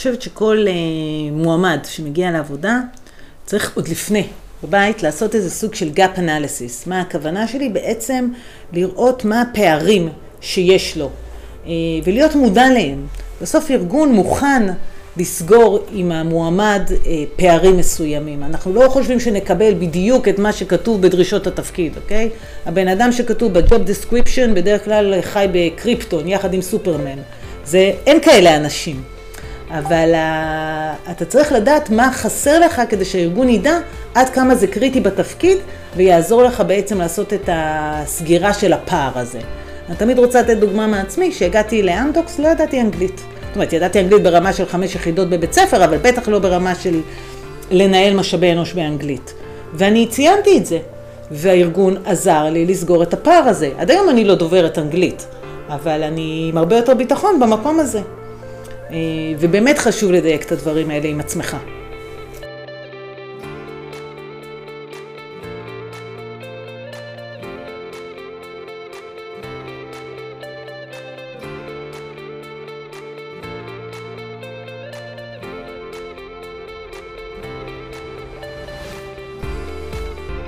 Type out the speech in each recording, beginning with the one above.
חושבת שכל אה, מועמד שמגיע לעבודה, צריך עוד לפני, בבית, לעשות איזה סוג של gap analysis. מה הכוונה שלי? בעצם לראות מה הפערים שיש לו, אה, ולהיות מודע להם. בסוף ארגון מוכן לסגור עם המועמד אה, פערים מסוימים. אנחנו לא חושבים שנקבל בדיוק את מה שכתוב בדרישות התפקיד, אוקיי? הבן אדם שכתוב ב-job description בדרך כלל חי בקריפטון יחד עם סופרמן. זה, אין כאלה אנשים. אבל אתה צריך לדעת מה חסר לך כדי שהארגון ידע עד כמה זה קריטי בתפקיד ויעזור לך בעצם לעשות את הסגירה של הפער הזה. אני תמיד רוצה לתת דוגמה מעצמי, כשהגעתי לאמדוקס לא ידעתי אנגלית. זאת אומרת, ידעתי אנגלית ברמה של חמש יחידות בבית ספר, אבל בטח לא ברמה של לנהל משאבי אנוש באנגלית. ואני ציינתי את זה, והארגון עזר לי לסגור את הפער הזה. עד היום אני לא דוברת אנגלית, אבל אני עם הרבה יותר ביטחון במקום הזה. אה, ובאמת חשוב לדייק את הדברים האלה עם עצמך.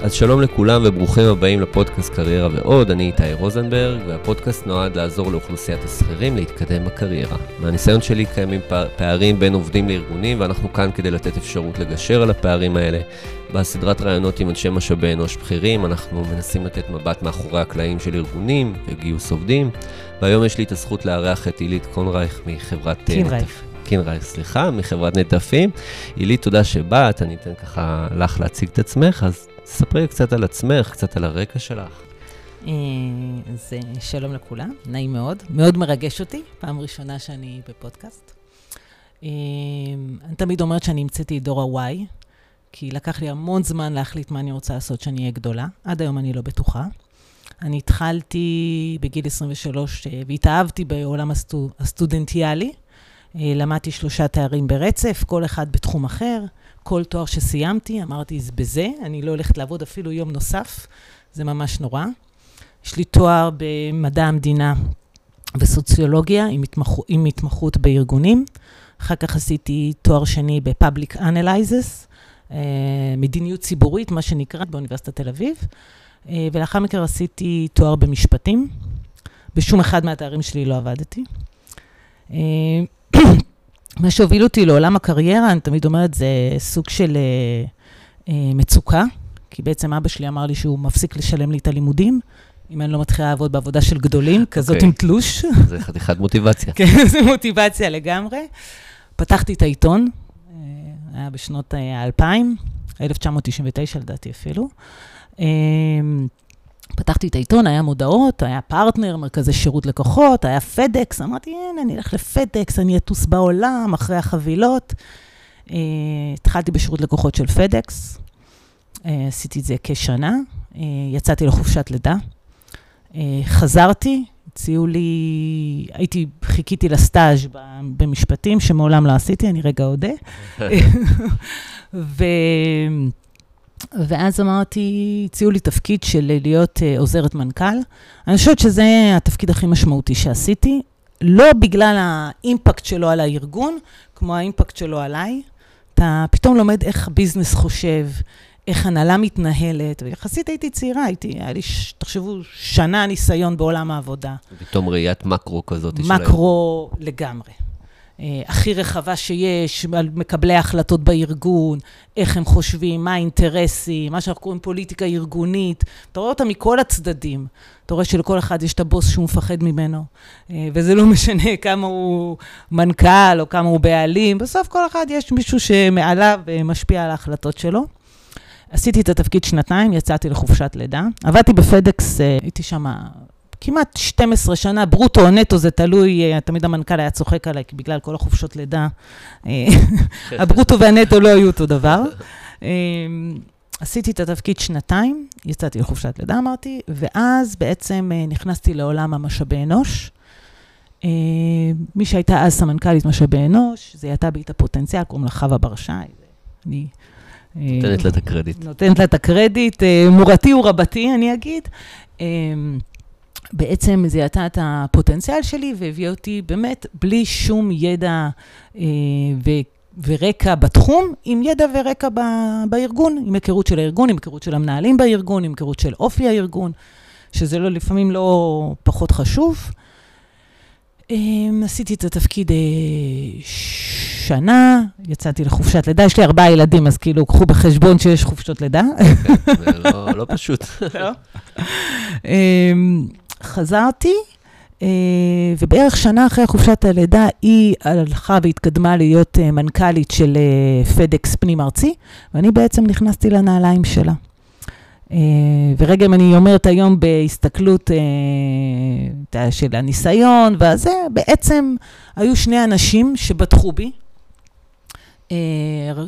אז שלום לכולם וברוכים הבאים לפודקאסט קריירה ועוד, אני איתי רוזנברג, והפודקאסט נועד לעזור לאוכלוסיית השכירים להתקדם בקריירה. מהניסיון שלי קיימים פערים בין עובדים לארגונים, ואנחנו כאן כדי לתת אפשרות לגשר על הפערים האלה. בסדרת ראיונות עם אנשי משאבי אנוש בכירים, אנחנו מנסים לתת מבט מאחורי הקלעים של ארגונים וגיוס עובדים, והיום יש לי את הזכות לארח את עילית קונרייך מחברת... אה, קינרייך. קינרייך, סליחה, מחברת נטפים. עילית, תודה שבאת, אני אתן ככה לך להציג את עצמך, אז ספרי קצת על עצמך, קצת על הרקע שלך. אה, אז אה, שלום לכולם, נעים מאוד. מאוד מרגש אותי, פעם ראשונה שאני בפודקאסט. אה, אני תמיד אומרת שאני המצאתי את דור ה-Y, כי לקח לי המון זמן להחליט מה אני רוצה לעשות שאני אהיה גדולה. עד היום אני לא בטוחה. אני התחלתי בגיל 23 והתאהבתי בעולם הסטו, הסטודנטיאלי. למדתי שלושה תארים ברצף, כל אחד בתחום אחר. כל תואר שסיימתי, אמרתי, זה בזה, אני לא הולכת לעבוד אפילו יום נוסף, זה ממש נורא. יש לי תואר במדע המדינה וסוציולוגיה עם, התמח... עם התמחות בארגונים. אחר כך עשיתי תואר שני ב-Public Analysis, אה, מדיניות ציבורית, מה שנקרא, באוניברסיטת תל אביב. אה, ולאחר מכן עשיתי תואר במשפטים. בשום אחד מהתארים שלי לא עבדתי. אה, מה שהוביל אותי לעולם הקריירה, אני תמיד אומרת, זה סוג של אה, אה, מצוקה, כי בעצם אבא שלי אמר לי שהוא מפסיק לשלם לי את הלימודים, אם אני לא מתחילה לעבוד בעבודה של גדולים, okay. כזאת אוקיי. עם תלוש. זה חתיכת מוטיבציה. כן, זה מוטיבציה לגמרי. פתחתי את העיתון, אה, היה בשנות האלפיים, 1999 לדעתי אפילו. פתחתי את העיתון, היה מודעות, היה פרטנר, מרכזי שירות לקוחות, היה פדקס, אמרתי, הנה, אני אלך לפדקס, אני אטוס בעולם אחרי החבילות. Uh, התחלתי בשירות לקוחות של פדקס, uh, עשיתי את זה כשנה, uh, יצאתי לחופשת לידה, uh, חזרתי, הציעו לי, הייתי, חיכיתי לסטאז' במשפטים, שמעולם לא עשיתי, אני רגע אודה. ו... ואז אמרתי, הציעו לי תפקיד של להיות uh, עוזרת מנכ"ל. אני חושבת שזה התפקיד הכי משמעותי שעשיתי, לא בגלל האימפקט שלו על הארגון, כמו האימפקט שלו עליי. אתה פתאום לומד איך הביזנס חושב, איך הנהלה מתנהלת, ויחסית הייתי צעירה, הייתי, היה לי, תחשבו, שנה ניסיון בעולם העבודה. פתאום ראיית מקרו כזאת. מקרו לגמרי. אה, הכי רחבה שיש, על מקבלי ההחלטות בארגון, איך הם חושבים, מה האינטרסים, מה שאנחנו קוראים פוליטיקה ארגונית. אתה רואה אותה מכל הצדדים. אתה רואה שלכל אחד יש את הבוס שהוא מפחד ממנו, אה, וזה לא משנה כמה הוא מנכ"ל או כמה הוא בעלים, בסוף כל אחד יש מישהו שמעליו משפיע על ההחלטות שלו. עשיתי את התפקיד שנתיים, יצאתי לחופשת לידה. עבדתי בפדקס, אה, הייתי שם כמעט 12 שנה, ברוטו או נטו, זה תלוי, אה, תמיד המנכ"ל היה צוחק עליי, כי בגלל כל החופשות לידה, אה, הברוטו והנטו לא היו אותו דבר. אה, עשיתי את התפקיד שנתיים, יצאתי לחופשת לידה, אמרתי, ואז בעצם נכנסתי לעולם המשאבי אנוש. מי שהייתה אז סמנכ"לית משאבי אנוש, זה הייתה בי את הפוטנציאל, קוראים לה חווה ברשי. אני... נותנת לה את הקרדיט. נותנת לה את הקרדיט, מורתי ורבתי, אני אגיד. בעצם זיהתה את הפוטנציאל שלי והביאה אותי באמת בלי שום ידע אה, ו, ורקע בתחום, עם ידע ורקע ב, בארגון, עם היכרות של הארגון, עם היכרות של המנהלים בארגון, עם היכרות של אופי הארגון, שזה לא, לפעמים לא פחות חשוב. אה, עשיתי את התפקיד אה, שנה, יצאתי לחופשת לידה, יש לי ארבעה ילדים, אז כאילו, קחו בחשבון שיש חופשות לידה. כן, זה לא, לא פשוט. חזרתי, אה, ובערך שנה אחרי חופשת הלידה, היא הלכה והתקדמה להיות אה, מנכ"לית של אה, פדקס פנים-ארצי, ואני בעצם נכנסתי לנעליים שלה. ורגע, אם אני אומרת היום בהסתכלות של הניסיון והזה, בעצם היו שני אנשים שבטחו בי,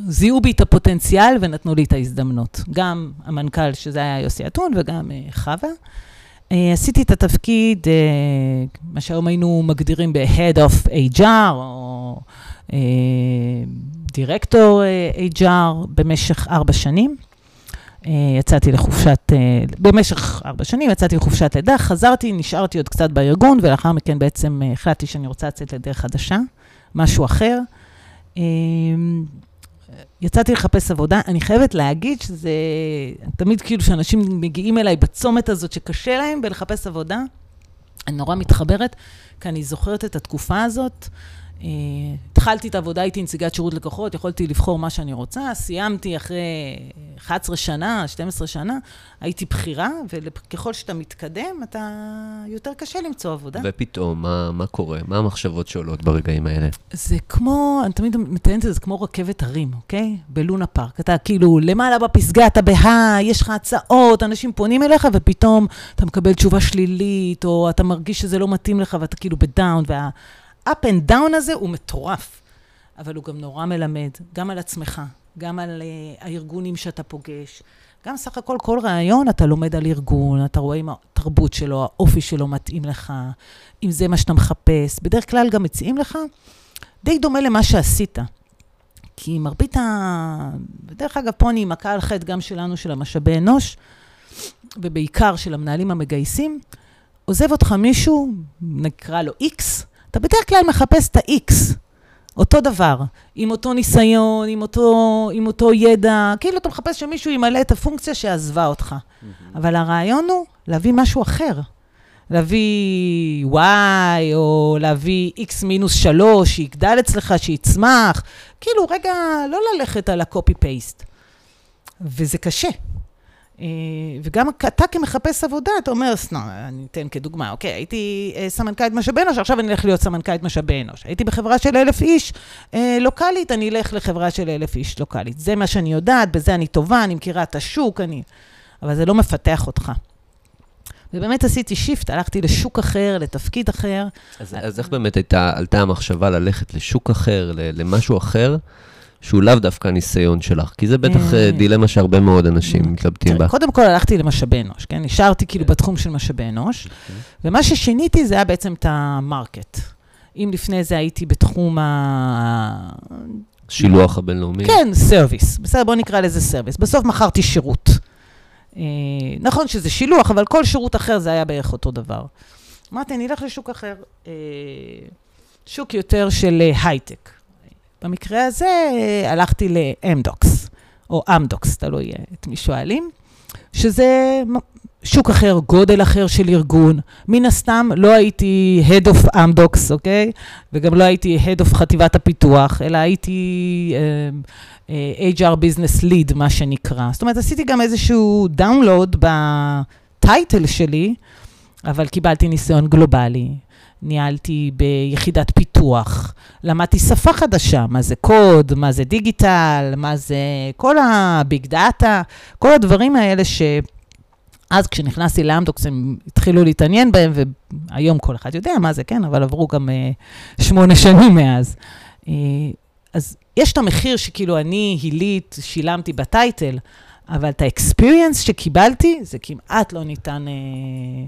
זיהו בי את הפוטנציאל ונתנו לי את ההזדמנות. גם המנכ"ל, שזה היה יוסי אתון, וגם חווה. אה, עשיתי את התפקיד, אה, מה שהיום היינו מגדירים ב-Head of HR, או אה, דירקטור HR, במשך ארבע שנים. יצאתי לחופשת, במשך ארבע שנים יצאתי לחופשת לידה, חזרתי, נשארתי עוד קצת בארגון, ולאחר מכן בעצם החלטתי שאני רוצה לצאת לדרך חדשה, משהו אחר. יצאתי לחפש עבודה, אני חייבת להגיד שזה, תמיד כאילו שאנשים מגיעים אליי בצומת הזאת שקשה להם בלחפש עבודה, אני נורא מתחברת, כי אני זוכרת את התקופה הזאת. אה, התחלתי את העבודה, הייתי נציגת שירות לקוחות, יכולתי לבחור מה שאני רוצה, סיימתי אחרי 11 שנה, 12 שנה, הייתי בכירה, וככל שאתה מתקדם, אתה יותר קשה למצוא עבודה. ופתאום, מה, מה קורה? מה המחשבות שעולות ברגעים האלה? זה כמו, אני תמיד מציינת את זה, זה כמו רכבת הרים, אוקיי? בלונה פארק. אתה כאילו, למעלה בפסגה, אתה בהיי, יש לך הצעות, אנשים פונים אליך, ופתאום אתה מקבל תשובה שלילית, או אתה מרגיש שזה לא מתאים לך, ואתה כאילו בדאון, וה... ה-up and down הזה הוא מטורף, אבל הוא גם נורא מלמד, גם על עצמך, גם על uh, הארגונים שאתה פוגש. גם סך הכל, כל רעיון אתה לומד על ארגון, אתה רואה אם התרבות שלו, האופי שלו מתאים לך, אם זה מה שאתה מחפש. בדרך כלל גם מציעים לך די דומה למה שעשית. כי מרבית ה... בדרך אגב, פה אני מכה על חטא גם שלנו, של המשאבי אנוש, ובעיקר של המנהלים המגייסים. עוזב אותך מישהו, נקרא לו X, אתה בדרך כלל מחפש את ה-X, אותו דבר, עם אותו ניסיון, עם אותו, עם אותו ידע, כאילו אתה מחפש שמישהו ימלא את הפונקציה שעזבה אותך. Mm-hmm. אבל הרעיון הוא להביא משהו אחר. להביא Y, או להביא X מינוס 3, שיגדל אצלך, שיצמח. כאילו, רגע, לא ללכת על ה-copy-paste. וזה קשה. אה, וגם אתה כמחפש עבודה, אתה אומר, סנו, אני אתן כדוגמה, אוקיי, הייתי אה, סמנכ"לית משאבי אנוש, עכשיו אני אלך להיות סמנכ"לית משאבי אנוש. הייתי בחברה של אלף איש אה, לוקאלית, אני אלך לחברה של אלף איש לוקאלית. זה מה שאני יודעת, בזה אני טובה, אני מכירה את השוק, אני... אבל זה לא מפתח אותך. ובאמת עשיתי שיפט, הלכתי לשוק אחר, לתפקיד אחר. אז, אז איך באמת הייתה, עלתה המחשבה ללכת לשוק אחר, למשהו אחר? שהוא לאו דווקא הניסיון שלך? כי זה בטח אה, דילמה שהרבה מאוד אנשים מתלבטים בה. קודם כל הלכתי למשאבי אנוש, כן? נשארתי כאילו כן. בתחום של משאבי אנוש, אוקיי. ומה ששיניתי זה היה בעצם את ה market. אם לפני זה הייתי בתחום ה... שילוח הבינלאומי. כן, service. בסדר, בואו נקרא לזה service. בסוף מכרתי שירות. אה, נכון שזה שילוח, אבל כל שירות אחר זה היה בערך אותו דבר. אמרתי, אני אלך לשוק אחר. אה, שוק יותר של הייטק. במקרה הזה הלכתי לאמדוקס, או אמדוקס, תלוי את מי שואלים, שזה שוק אחר, גודל אחר של ארגון. מן הסתם לא הייתי Head of אמדוקס, אוקיי? וגם לא הייתי Head of חטיבת הפיתוח, אלא הייתי uh, uh, HR Business Lead, מה שנקרא. זאת אומרת, עשיתי גם איזשהו דאונלוד בטייטל שלי, אבל קיבלתי ניסיון גלובלי. ניהלתי ביחידת פיתוח, למדתי שפה חדשה, מה זה קוד, מה זה דיגיטל, מה זה כל הביג דאטה, כל הדברים האלה ש... אז כשנכנסתי לאמדוקס הם התחילו להתעניין בהם, והיום כל אחד יודע מה זה, כן, אבל עברו גם uh, שמונה שנים מאז. Uh, אז יש את המחיר שכאילו אני, הילית, שילמתי בטייטל, אבל את האקספיריאנס שקיבלתי, זה כמעט לא ניתן אה,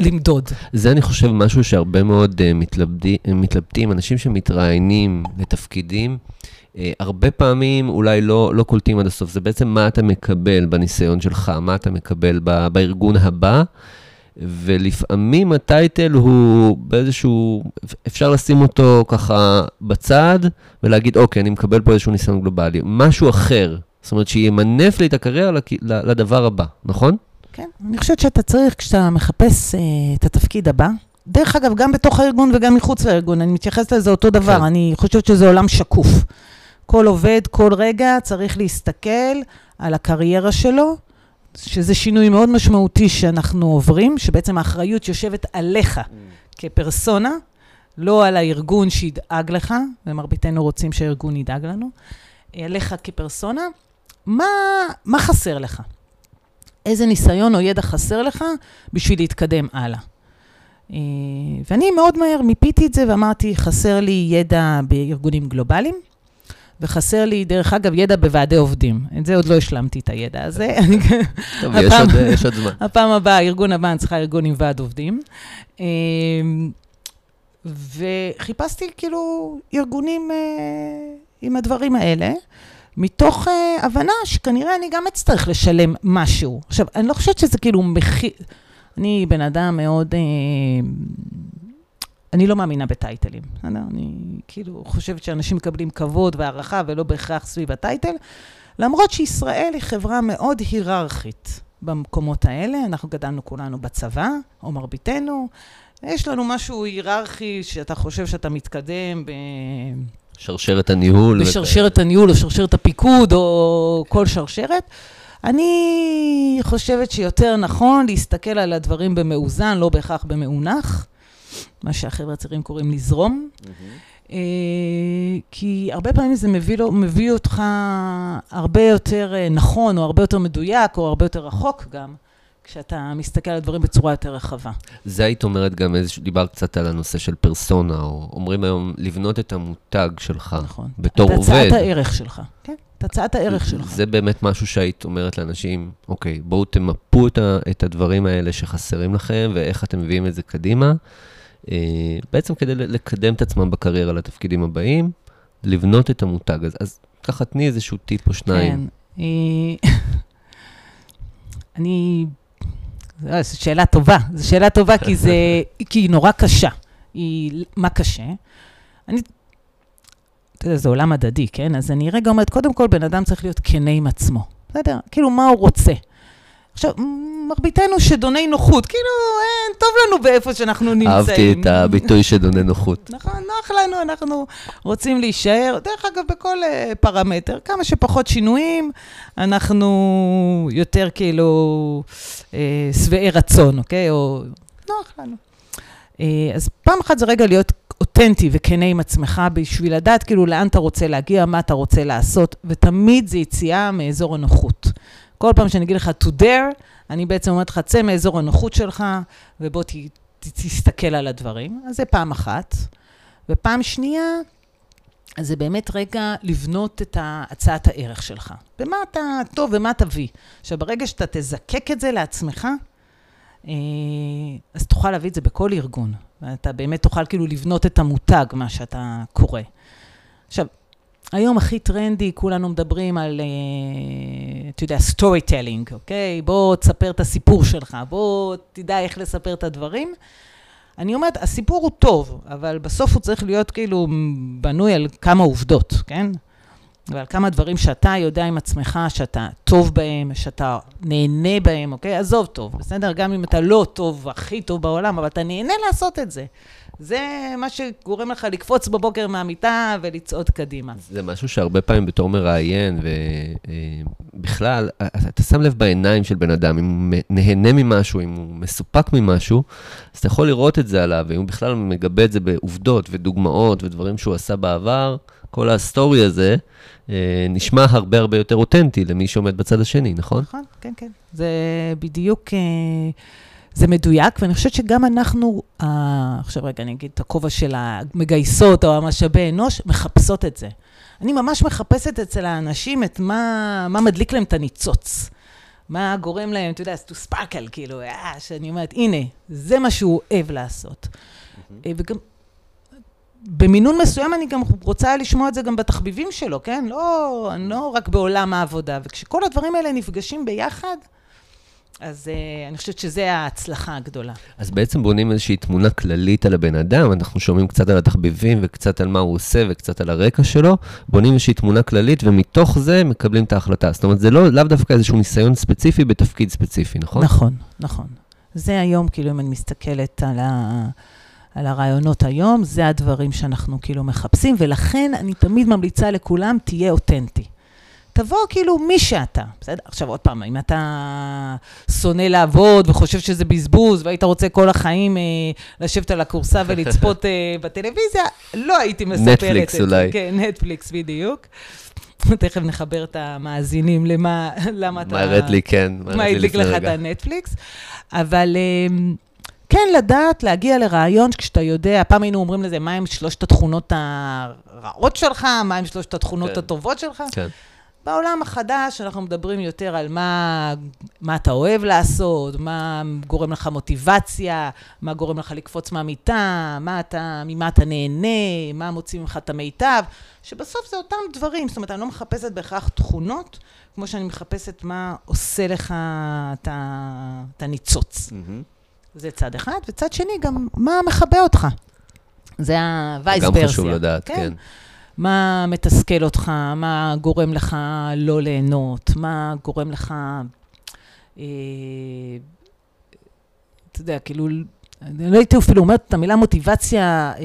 למדוד. זה, אני חושב, משהו שהרבה מאוד אה, מתלבטי, מתלבטים, אנשים שמתראיינים לתפקידים, אה, הרבה פעמים אולי לא, לא קולטים עד הסוף. זה בעצם מה אתה מקבל בניסיון שלך, מה אתה מקבל ב, בארגון הבא. ולפעמים הטייטל הוא באיזשהו, אפשר לשים אותו ככה בצד ולהגיד, אוקיי, אני מקבל פה איזשהו ניסיון גלובלי. משהו אחר, זאת אומרת, שימנף לי את הקריירה לדבר הבא, נכון? כן, אני חושבת שאתה צריך, כשאתה מחפש אה, את התפקיד הבא, דרך אגב, גם בתוך הארגון וגם מחוץ לארגון, אני מתייחסת לזה אותו דבר, כן. אני חושבת שזה עולם שקוף. כל עובד, כל רגע, צריך להסתכל על הקריירה שלו, שזה שינוי מאוד משמעותי שאנחנו עוברים, שבעצם האחריות יושבת עליך mm. כפרסונה, לא על הארגון שידאג לך, ומרביתנו רוצים שהארגון ידאג לנו, עליך כפרסונה. מה, מה חסר לך? איזה ניסיון או ידע חסר לך בשביל להתקדם הלאה? אה, ואני מאוד מהר מיפיתי את זה ואמרתי, חסר לי ידע בארגונים גלובליים, וחסר לי, דרך אגב, ידע בוועדי עובדים. את זה עוד לא השלמתי את הידע הזה. טוב, יש עוד, יש עוד זמן. הפעם הבאה, ארגון הבא, אני צריכה ארגון עם ועד עובדים. אה, וחיפשתי כאילו ארגונים אה, עם הדברים האלה, מתוך הבנה שכנראה אני גם אצטרך לשלם משהו. עכשיו, אני לא חושבת שזה כאילו מחיר... אני בן אדם מאוד... אה, אני לא מאמינה בטייטלים. אני, אני כאילו חושבת שאנשים מקבלים כבוד והערכה ולא בהכרח סביב הטייטל, למרות שישראל היא חברה מאוד היררכית במקומות האלה. אנחנו גדלנו כולנו בצבא, או מרביתנו. יש לנו משהו היררכי שאתה חושב שאתה מתקדם ב... שרשרת הניהול. בשרשרת הניהול, או שרשרת הפיקוד, או כל שרשרת. אני חושבת שיותר נכון להסתכל על הדברים במאוזן, לא בהכרח במאונח, מה שהחבר'ה הצעירים קוראים לזרום. Mm-hmm. כי הרבה פעמים זה מביא, לו, מביא אותך הרבה יותר אה, נכון, או הרבה יותר מדויק, או הרבה יותר רחוק גם, כשאתה מסתכל על הדברים בצורה יותר רחבה. זה היית אומרת גם איזשהו, דיברת קצת על הנושא של פרסונה, או אומרים היום לבנות את המותג שלך נכון. בתור עובד. את הצעת הערך שלך, כן. את הצעת הערך שלך. זה באמת משהו שהיית אומרת לאנשים, אוקיי, בואו תמפו את, ה, את הדברים האלה שחסרים לכם, ואיך אתם מביאים את זה קדימה. אה, בעצם כדי לקדם את עצמם בקריירה לתפקידים הבאים, לבנות את המותג הזה. אז ככה תני איזשהו טיפ או שניים. כן. אני... לא, זו שאלה טובה. זו שאלה טובה כי, זה, כי היא נורא קשה. היא... מה קשה? אני אתה יודע, זה עולם הדדי, כן? אז אני רגע אומרת, קודם כל, בן אדם צריך להיות כנה עם עצמו. בסדר? כאילו, מה הוא רוצה. עכשיו, מרביתנו שדוני נוחות, כאילו, אין, טוב לנו באיפה שאנחנו נמצאים. אהבתי את הביטוי שדוני נוחות. נכון, נוח לנו, אנחנו רוצים להישאר, דרך אגב, בכל uh, פרמטר, כמה שפחות שינויים, אנחנו יותר כאילו uh, שבעי רצון, אוקיי? או נוח לנו. Uh, אז פעם אחת זה רגע להיות אותנטי וכנה עם עצמך בשביל לדעת כאילו לאן אתה רוצה להגיע, מה אתה רוצה לעשות, ותמיד זה יציאה מאזור הנוחות. כל פעם שאני אגיד לך to dare, אני בעצם אומרת לך, צא מאזור הנוחות שלך, ובוא ת, ת, תסתכל על הדברים. אז זה פעם אחת. ופעם שנייה, זה באמת רגע לבנות את הצעת הערך שלך. במה אתה טוב ומה תביא. עכשיו, ברגע שאתה תזקק את זה לעצמך, אה, אז תוכל להביא את זה בכל ארגון. ואתה באמת תוכל כאילו לבנות את המותג, מה שאתה קורא. עכשיו, היום הכי טרנדי, כולנו מדברים על, אה, אתה יודע, storytelling, אוקיי? בוא תספר את הסיפור שלך, בוא תדע איך לספר את הדברים. אני אומרת, הסיפור הוא טוב, אבל בסוף הוא צריך להיות כאילו בנוי על כמה עובדות, כן? ועל כמה דברים שאתה יודע עם עצמך, שאתה טוב בהם, שאתה נהנה בהם, אוקיי? עזוב טוב, בסדר? גם אם אתה לא טוב, הכי טוב בעולם, אבל אתה נהנה לעשות את זה. זה מה שגורם לך לקפוץ בבוקר מהמיטה ולצעוד קדימה. זה משהו שהרבה פעמים בתור מראיין, ובכלל, אתה שם לב בעיניים של בן אדם, אם הוא נהנה ממשהו, אם הוא מסופק ממשהו, אז אתה יכול לראות את זה עליו, ואם הוא בכלל מגבה את זה בעובדות ודוגמאות ודברים שהוא עשה בעבר, כל ה story הזה אה, נשמע הרבה הרבה יותר אותנטי למי שעומד בצד השני, נכון? נכון, כן, כן. זה בדיוק, אה, זה מדויק, ואני חושבת שגם אנחנו, אה, עכשיו רגע, אני אגיד את הכובע של המגייסות או המשאבי אנוש, מחפשות את זה. אני ממש מחפשת אצל האנשים את מה, מה מדליק להם את הניצוץ. מה גורם להם, אתה יודע, to sparkle, כאילו, אה, שאני אומרת, הנה, זה מה שהוא אוהב לעשות. Mm-hmm. וגם במינון מסוים אני גם רוצה לשמוע את זה גם בתחביבים שלו, כן? לא, לא רק בעולם העבודה. וכשכל הדברים האלה נפגשים ביחד, אז uh, אני חושבת שזו ההצלחה הגדולה. אז בעצם בונים איזושהי תמונה כללית על הבן אדם, אנחנו שומעים קצת על התחביבים וקצת על מה הוא עושה וקצת על הרקע שלו, בונים איזושהי תמונה כללית ומתוך זה מקבלים את ההחלטה. זאת אומרת, זה לא, לאו דווקא איזשהו ניסיון ספציפי בתפקיד ספציפי, נכון? נכון, נכון. זה היום, כאילו, אם אני מסתכלת על ה... על הרעיונות היום, זה הדברים שאנחנו כאילו מחפשים, ולכן אני תמיד ממליצה לכולם, תהיה אותנטי. תבוא כאילו מי שאתה, בסדר? עכשיו עוד פעם, אם אתה שונא לעבוד וחושב שזה בזבוז, והיית רוצה כל החיים אה, לשבת על הכורסה ולצפות אה, בטלוויזיה, לא הייתי מספרת את זה. נטפליקס אולי. כן, נטפליקס בדיוק. תכף נחבר את המאזינים למה, למה אתה... מה הראת לי, כן. מה הדליק לך את הנטפליקס. אבל... אה, כן, לדעת להגיע לרעיון כשאתה יודע, פעם היינו אומרים לזה, מה עם שלושת התכונות הרעות שלך, מה עם שלושת התכונות כן. הטובות שלך. כן. בעולם החדש אנחנו מדברים יותר על מה, מה אתה אוהב לעשות, מה גורם לך מוטיבציה, מה גורם לך לקפוץ מהמיטה, מה אתה, ממה אתה נהנה, מה מוציא ממך את המיטב, שבסוף זה אותם דברים, זאת אומרת, אני לא מחפשת בהכרח תכונות, כמו שאני מחפשת מה עושה לך את, הניצוץ. Mm-hmm. זה צד אחד, וצד שני, גם מה מכבה אותך. זה ה-vice גם חשוב לדעת, כן. כן. מה מתסכל אותך, מה גורם לך לא ליהנות, מה גורם לך, אה, אתה יודע, כאילו, אני לא הייתי אפילו אומרת את המילה מוטיבציה, אה,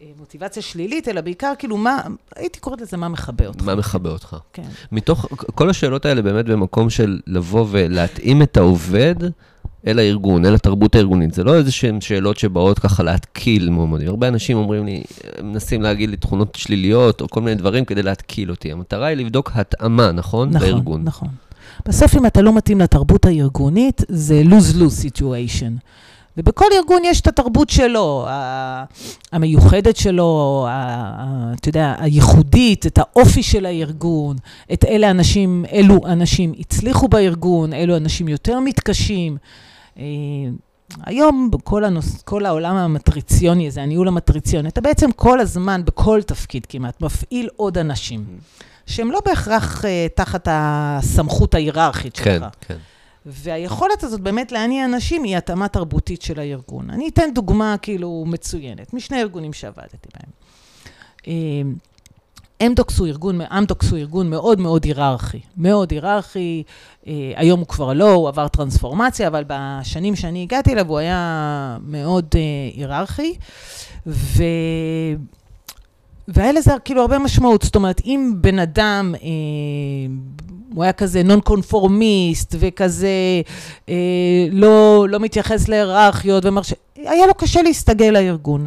אה, מוטיבציה שלילית, אלא בעיקר, כאילו, מה, הייתי קוראת לזה מה מכבה אותך. מה מכבה אותך. כן. מתוך, כל השאלות האלה באמת במקום של לבוא ולהתאים את העובד אל הארגון, אל התרבות הארגונית. זה לא איזה שהן שאלות שבאות ככה להתקיל מועמדים. הרבה אנשים אומרים לי, מנסים להגיד לי תכונות שליליות או כל מיני דברים כדי להתקיל אותי. המטרה היא לבדוק התאמה, נכון? נכון, בארגון. נכון. בסוף, אם אתה לא מתאים לתרבות הארגונית, זה lose-lose situation. ובכל ארגון יש את התרבות שלו, המיוחדת שלו, אתה יודע, הייחודית, את האופי של הארגון, את אלה אנשים, אלו אנשים הצליחו בארגון, אלו אנשים יותר מתקשים. אה, היום כל, הנוס, כל העולם המטריציוני הזה, הניהול המטריציוני, אתה בעצם כל הזמן, בכל תפקיד כמעט, מפעיל עוד אנשים, mm. שהם לא בהכרח uh, תחת הסמכות ההיררכית שלך. כן, כן. והיכולת הזאת באמת להניע אנשים היא התאמה תרבותית של הארגון. אני אתן דוגמה כאילו מצוינת, משני ארגונים שעבדתי בהם. אה, אמדוקס הוא ארגון, אמדוקס הוא ארגון מאוד מאוד היררכי, מאוד היררכי, אה, היום הוא כבר לא, הוא עבר טרנספורמציה, אבל בשנים שאני הגעתי אליו הוא היה מאוד אה, היררכי. והיה לזה כאילו הרבה משמעות, זאת אומרת, אם בן אדם, אה, הוא היה כזה נון קונפורמיסט וכזה אה, לא, לא מתייחס להיררכיות, ומרש... היה לו קשה להסתגל לארגון.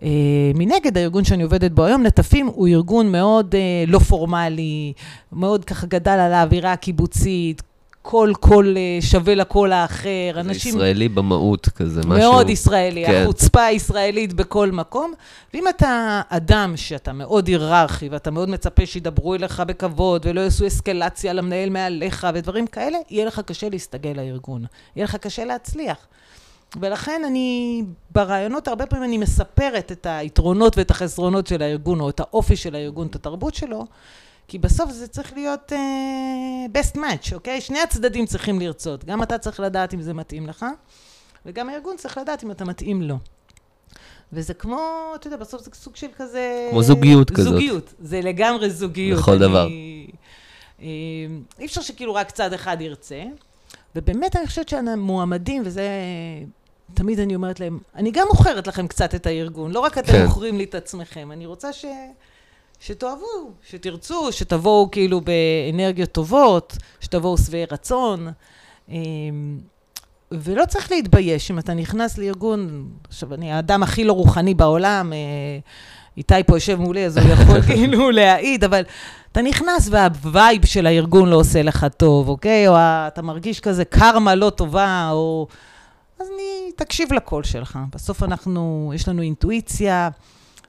Uh, מנגד, הארגון שאני עובדת בו היום, נטפים, הוא ארגון מאוד uh, לא פורמלי, מאוד ככה גדל על האווירה הקיבוצית, כל קול uh, שווה לקול האחר. זה אנשים... ישראלי במהות כזה, משהו... מאוד ישראלי, כן. החוצפה הישראלית בכל מקום. ואם אתה אדם שאתה מאוד היררכי, ואתה מאוד מצפה שידברו אליך בכבוד, ולא יעשו אסקלציה למנהל מעליך ודברים כאלה, יהיה לך קשה להסתגל לארגון. יהיה לך קשה להצליח. ולכן אני, ברעיונות, הרבה פעמים אני מספרת את היתרונות ואת החסרונות של הארגון, או את האופי של הארגון, את התרבות שלו, כי בסוף זה צריך להיות uh, best match, אוקיי? שני הצדדים צריכים לרצות. גם אתה צריך לדעת אם זה מתאים לך, וגם הארגון צריך לדעת אם אתה מתאים לו. וזה כמו, אתה יודע, בסוף זה סוג של כזה... כמו זוגיות כזאת. זוגיות, זה לגמרי זוגיות. לכל דבר. אה, אי אפשר שכאילו רק צד אחד ירצה. ובאמת אני חושבת שהמועמדים, וזה תמיד אני אומרת להם, אני גם מוכרת לכם קצת את הארגון, לא רק אתם כן. מוכרים לי את עצמכם, אני רוצה ש... שתאהבו, שתרצו, שתבואו כאילו באנרגיות טובות, שתבואו שבעי רצון. אמ, ולא צריך להתבייש אם אתה נכנס לארגון, עכשיו אני האדם הכי לא רוחני בעולם, אה, איתי פה יושב מולי, אז הוא יכול כאילו להעיד, אבל אתה נכנס והווייב של הארגון לא עושה לך טוב, אוקיי? או אתה מרגיש כזה קרמה לא טובה, או... אז אני, תקשיב לקול שלך. בסוף אנחנו, יש לנו אינטואיציה,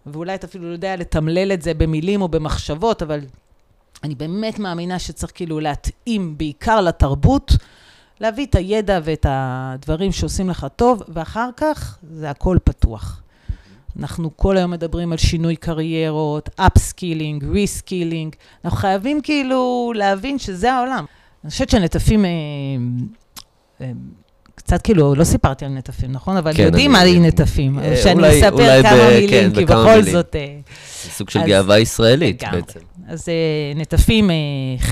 ואולי אתה אפילו לא יודע לתמלל את זה במילים או במחשבות, אבל אני באמת מאמינה שצריך כאילו להתאים בעיקר לתרבות, להביא את הידע ואת הדברים שעושים לך טוב, ואחר כך זה הכל פתוח. אנחנו כל היום מדברים על שינוי קריירות, upskilling, reskilling. אנחנו חייבים כאילו להבין שזה העולם. אני חושבת שהנטפים... אה, קצת כאילו, לא סיפרתי על נטפים, נכון? אבל כן, יודעים מה היא נטפים. אה, שאני אולי- אספר אולי כמה ב- מילים, כן, כי בכל מילים. זאת... אה, זה סוג של אז- גאווה ישראלית לגמרי. בעצם. אז אה, נטפים, אה,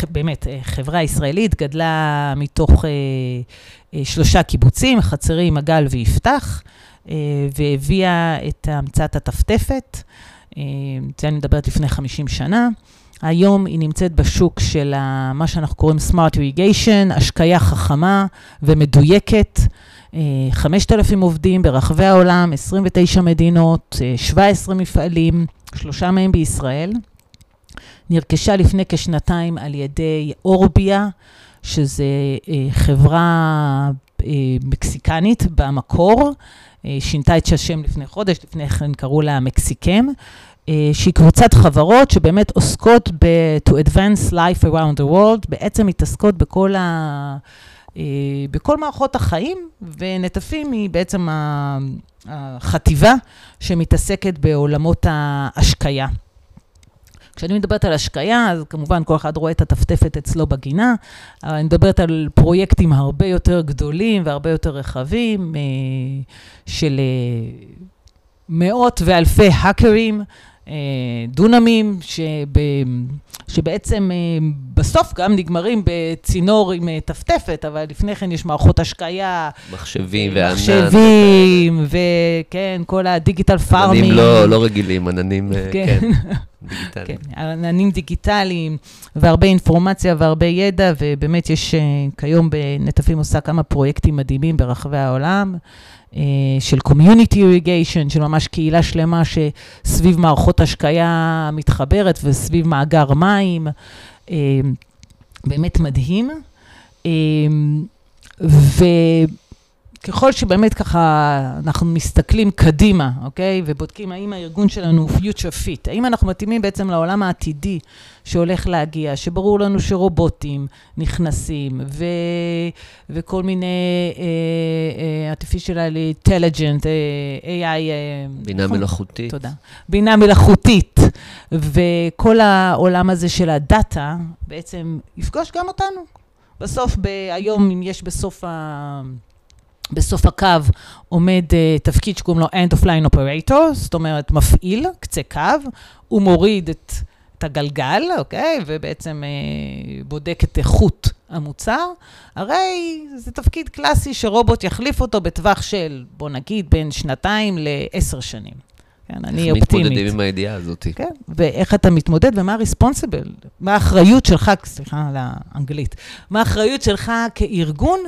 באמת, אה, חברה ישראלית, גדלה מתוך אה, אה, שלושה קיבוצים, חצרים, מגל ויפתח, אה, והביאה את המצאת הטפטפת. אה, זה אני מדברת לפני 50 שנה. היום היא נמצאת בשוק של ה- מה שאנחנו קוראים Smart Irrigation, השקיה חכמה ומדויקת. אה, 5,000 עובדים ברחבי העולם, 29 מדינות, אה, 17 מפעלים, שלושה מהם בישראל. נרכשה לפני כשנתיים על ידי אורביה, שזה אה, חברה אה, מקסיקנית במקור, אה, שינתה את השם לפני חודש, לפני כן קראו לה מקסיקם, אה, שהיא קבוצת חברות שבאמת עוסקות ב- to advance life around the world, בעצם מתעסקות בכל ה... אה, בכל מערכות החיים, ונטפים היא בעצם החטיבה שמתעסקת בעולמות ההשקיה. כשאני מדברת על השקיה, אז כמובן כל אחד רואה את הטפטפת אצלו בגינה, אבל אני מדברת על פרויקטים הרבה יותר גדולים והרבה יותר רחבים, אה, של אה, מאות ואלפי האקרים, אה, דונמים, שב, שבעצם אה, בסוף גם נגמרים בצינור עם אה, טפטפת, אבל לפני כן יש מערכות השקיה, מחשבים וענן. מחשבים, וכן, כל הדיגיטל פארמינג. עננים לא לא רגילים, עננים, אה, כן. כן, דיגיטליים. כן, עננים דיגיטליים, והרבה אינפורמציה והרבה ידע, ובאמת יש, אה, כיום בנטפים עושה כמה פרויקטים מדהימים ברחבי העולם, אה, של Community Irrigation, של ממש קהילה שלמה שסביב מערכות השקיה מתחברת וסביב מאגר מים. אה, באמת מדהים. אה, וככל שבאמת ככה אנחנו מסתכלים קדימה, אוקיי? ובודקים האם הארגון שלנו הוא future fit, האם אנחנו מתאימים בעצם לעולם העתידי שהולך להגיע, שברור לנו שרובוטים נכנסים, ו... וכל מיני uh, uh, artificial intelligent, uh, AI... Uh, בינה נכון? מלאכותית. תודה. בינה מלאכותית, וכל העולם הזה של הדאטה בעצם יפגוש גם אותנו. בסוף, ב- היום, אם יש בסוף, ה... בסוף הקו עומד uh, תפקיד שקוראים לו End of Line Operator, זאת אומרת, מפעיל, קצה קו, הוא מוריד את, את הגלגל, אוקיי? ובעצם uh, בודק את איכות המוצר. הרי זה תפקיד קלאסי שרובוט יחליף אותו בטווח של, בוא נגיד, בין שנתיים לעשר שנים. כן, אני איך אופטימית. מתמודדים עם הידיעה הזאת? כן, ואיך אתה מתמודד ומה ה-responsible, מה האחריות שלך, סליחה על האנגלית, מה האחריות שלך כארגון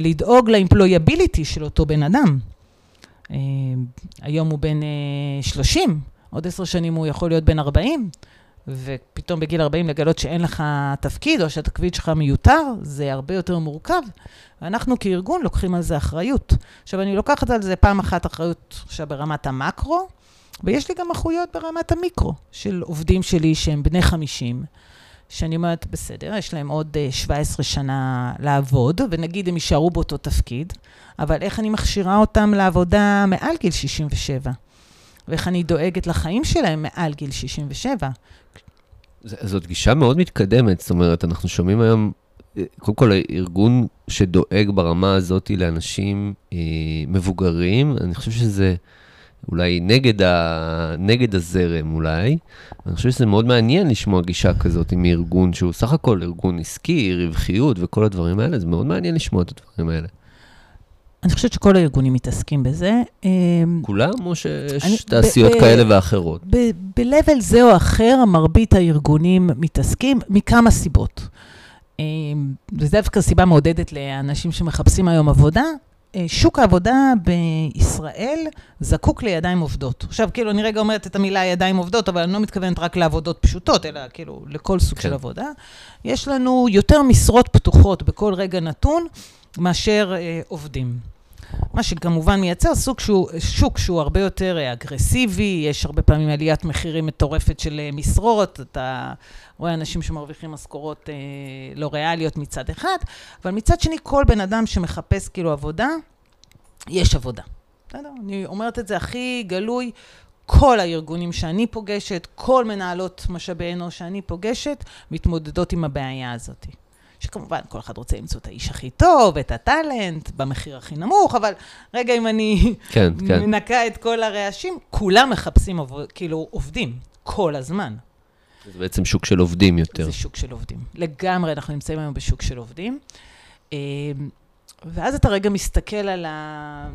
לדאוג לאמפלויביליטי של אותו בן אדם. אה, היום הוא בן אה, 30, עוד עשר שנים הוא יכול להיות בן 40, ופתאום בגיל 40 לגלות שאין לך תפקיד או שהתפקיד שלך מיותר, זה הרבה יותר מורכב. ואנחנו כארגון לוקחים על זה אחריות. עכשיו, אני לוקחת על זה פעם אחת אחריות עכשיו ברמת המקרו, ויש לי גם אחריות ברמת המיקרו של עובדים שלי שהם בני 50, שאני אומרת, בסדר, יש להם עוד אה, 17 שנה לעבוד, ונגיד הם יישארו באותו תפקיד, אבל איך אני מכשירה אותם לעבודה מעל גיל 67? ואיך אני דואגת לחיים שלהם מעל גיל 67? ז- זאת גישה מאוד מתקדמת, זאת אומרת, אנחנו שומעים היום, אה, קודם כל, ארגון שדואג ברמה הזאת לאנשים אה, מבוגרים, אני חושב שזה אולי נגד, ה, נגד הזרם אולי. אני חושב שזה מאוד מעניין לשמוע גישה כזאת מארגון שהוא סך הכל ארגון עסקי, רווחיות וכל הדברים האלה, זה מאוד מעניין לשמוע את הדברים האלה. אני חושבת שכל הארגונים מתעסקים בזה. אמ, כולם, או אני- שיש תעשיות ב- ב- כאלה ואחרות? ב-level זה או אחר, מרבית הארגונים מתעסקים מכמה סיבות. אמ, וזו דווקא סיבה מעודדת לאנשים שמחפשים היום עבודה. שוק העבודה בישראל זקוק לידיים עובדות. עכשיו, כאילו, אני רגע אומרת את המילה ידיים עובדות, אבל אני לא מתכוונת רק לעבודות פשוטות, אלא כאילו לכל סוג כן. של עבודה. יש לנו יותר משרות פתוחות בכל רגע נתון מאשר אה, עובדים. מה שכמובן מייצר סוג שהוא, שוק שהוא הרבה יותר אה, אגרסיבי, יש הרבה פעמים עליית מחירים מטורפת של אה, משרות, אתה רואה אנשים שמרוויחים משכורות אה, לא ריאליות מצד אחד, אבל מצד שני, כל בן אדם שמחפש כאילו עבודה, יש עבודה. בסדר? אני אומרת את זה הכי גלוי, כל הארגונים שאני פוגשת, כל מנהלות משאבי אנוש שאני פוגשת, מתמודדות עם הבעיה הזאת. שכמובן כל אחד רוצה למצוא את האיש הכי טוב, את הטאלנט, במחיר הכי נמוך, אבל רגע, אם אני כן, כן. מנקה את כל הרעשים, כולם מחפשים, עבוד, כאילו, עובדים, כל הזמן. זה בעצם שוק של עובדים יותר. זה שוק של עובדים. לגמרי, אנחנו נמצאים היום בשוק של עובדים. אה, ואז אתה רגע מסתכל על ה...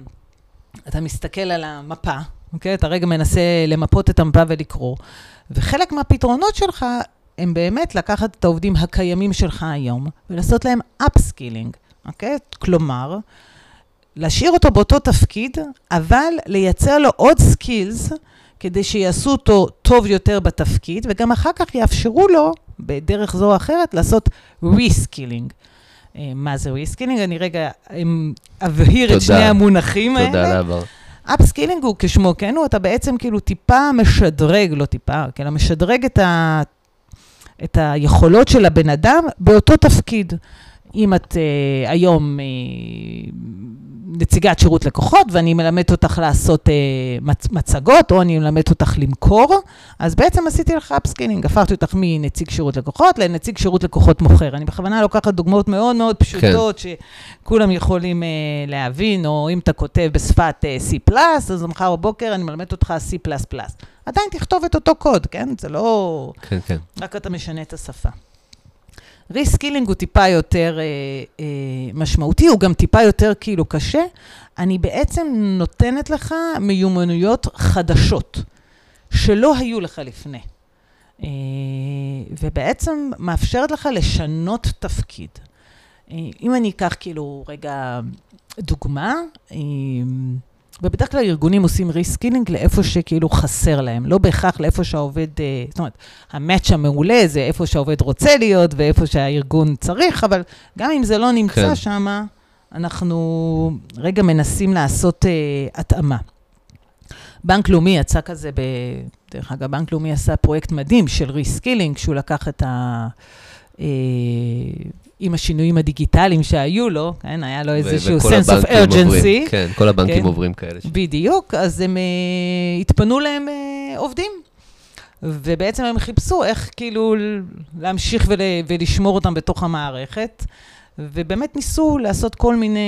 אתה מסתכל על המפה, אוקיי? אתה רגע מנסה למפות את המפה ולקרוא. וחלק מהפתרונות שלך הם באמת לקחת את העובדים הקיימים שלך היום ולעשות להם upskilling, אוקיי? כלומר, להשאיר אותו באותו תפקיד, אבל לייצר לו עוד skills כדי שיעשו אותו טוב יותר בתפקיד, וגם אחר כך יאפשרו לו, בדרך זו או אחרת, לעשות reskilling. מה זה reskilling? אני רגע אמ, אבהיר את שני המונחים האלה. תודה לעבר. upskilling הוא כשמו כן הוא, אתה בעצם כאילו טיפה משדרג, לא טיפה, כאילו משדרג את, ה, את היכולות של הבן אדם באותו תפקיד. אם את אה, היום אה, נציגת שירות לקוחות, ואני מלמדת אותך לעשות אה, מצ, מצגות, או אני מלמדת אותך למכור, אז בעצם עשיתי לך upskilling, הפכתי אותך מנציג שירות לקוחות לנציג שירות לקוחות מוכר. אני בכוונה לוקחת דוגמאות מאוד מאוד פשוטות, כן. שכולם יכולים אה, להבין, או אם אתה כותב בשפת אה, C+, אז מחר בבוקר אני מלמדת אותך C++. עדיין תכתוב את אותו קוד, כן? זה לא... כן, כן. רק אתה משנה את השפה. reskilling הוא טיפה יותר אה, אה, משמעותי, הוא גם טיפה יותר כאילו קשה. אני בעצם נותנת לך מיומנויות חדשות, שלא היו לך לפני. אה, ובעצם מאפשרת לך לשנות תפקיד. אה, אם אני אקח כאילו רגע דוגמה, אה, ובדרך כלל ארגונים עושים reskilling לאיפה שכאילו חסר להם, לא בהכרח לאיפה שהעובד, אה, זאת אומרת, ה match המעולה זה איפה שהעובד רוצה להיות ואיפה שהארגון צריך, אבל גם אם זה לא נמצא כן. שם, אנחנו רגע מנסים לעשות אה, התאמה. בנק לאומי יצא כזה, ב... דרך אגב, בנק לאומי עשה פרויקט מדהים של reskilling, שהוא לקח את ה... עם השינויים הדיגיטליים שהיו לו, כן, היה לו איזשהו sense of urgency. עוברים, כן, כל הבנקים כן, עוברים כאלה. בדיוק, אז הם אה, התפנו להם אה, עובדים. ובעצם הם חיפשו איך כאילו להמשיך ול, ולשמור אותם בתוך המערכת. ובאמת ניסו לעשות כל מיני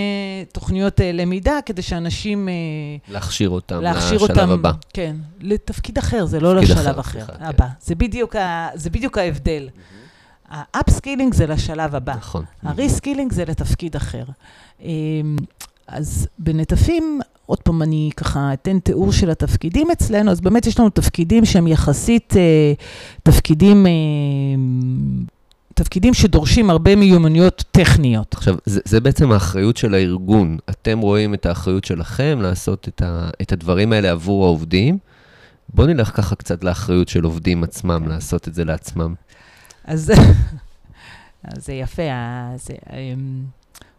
תוכניות אה, למידה כדי שאנשים... אה, להכשיר אותם להכשיר לשלב אותם, הבא. כן, לתפקיד אחר, זה לא לשלב אחר, אחר הבא. כן. זה, בדיוק ה, זה בדיוק ההבדל. אמ-המ. ה upskilling זה לשלב הבא. נכון. ה reskilling זה לתפקיד אחר. אמ, אז בנטפים, עוד פעם, אני ככה אתן תיאור של התפקידים אצלנו, אז באמת יש לנו תפקידים שהם יחסית אה, תפקידים... אה, תפקידים שדורשים הרבה מיומנויות טכניות. עכשיו, זה, זה בעצם האחריות של הארגון. אתם רואים את האחריות שלכם לעשות את, ה, את הדברים האלה עבור העובדים. בואו נלך ככה קצת לאחריות של עובדים עצמם, לעשות את זה לעצמם. אז זה יפה. זה, אמ,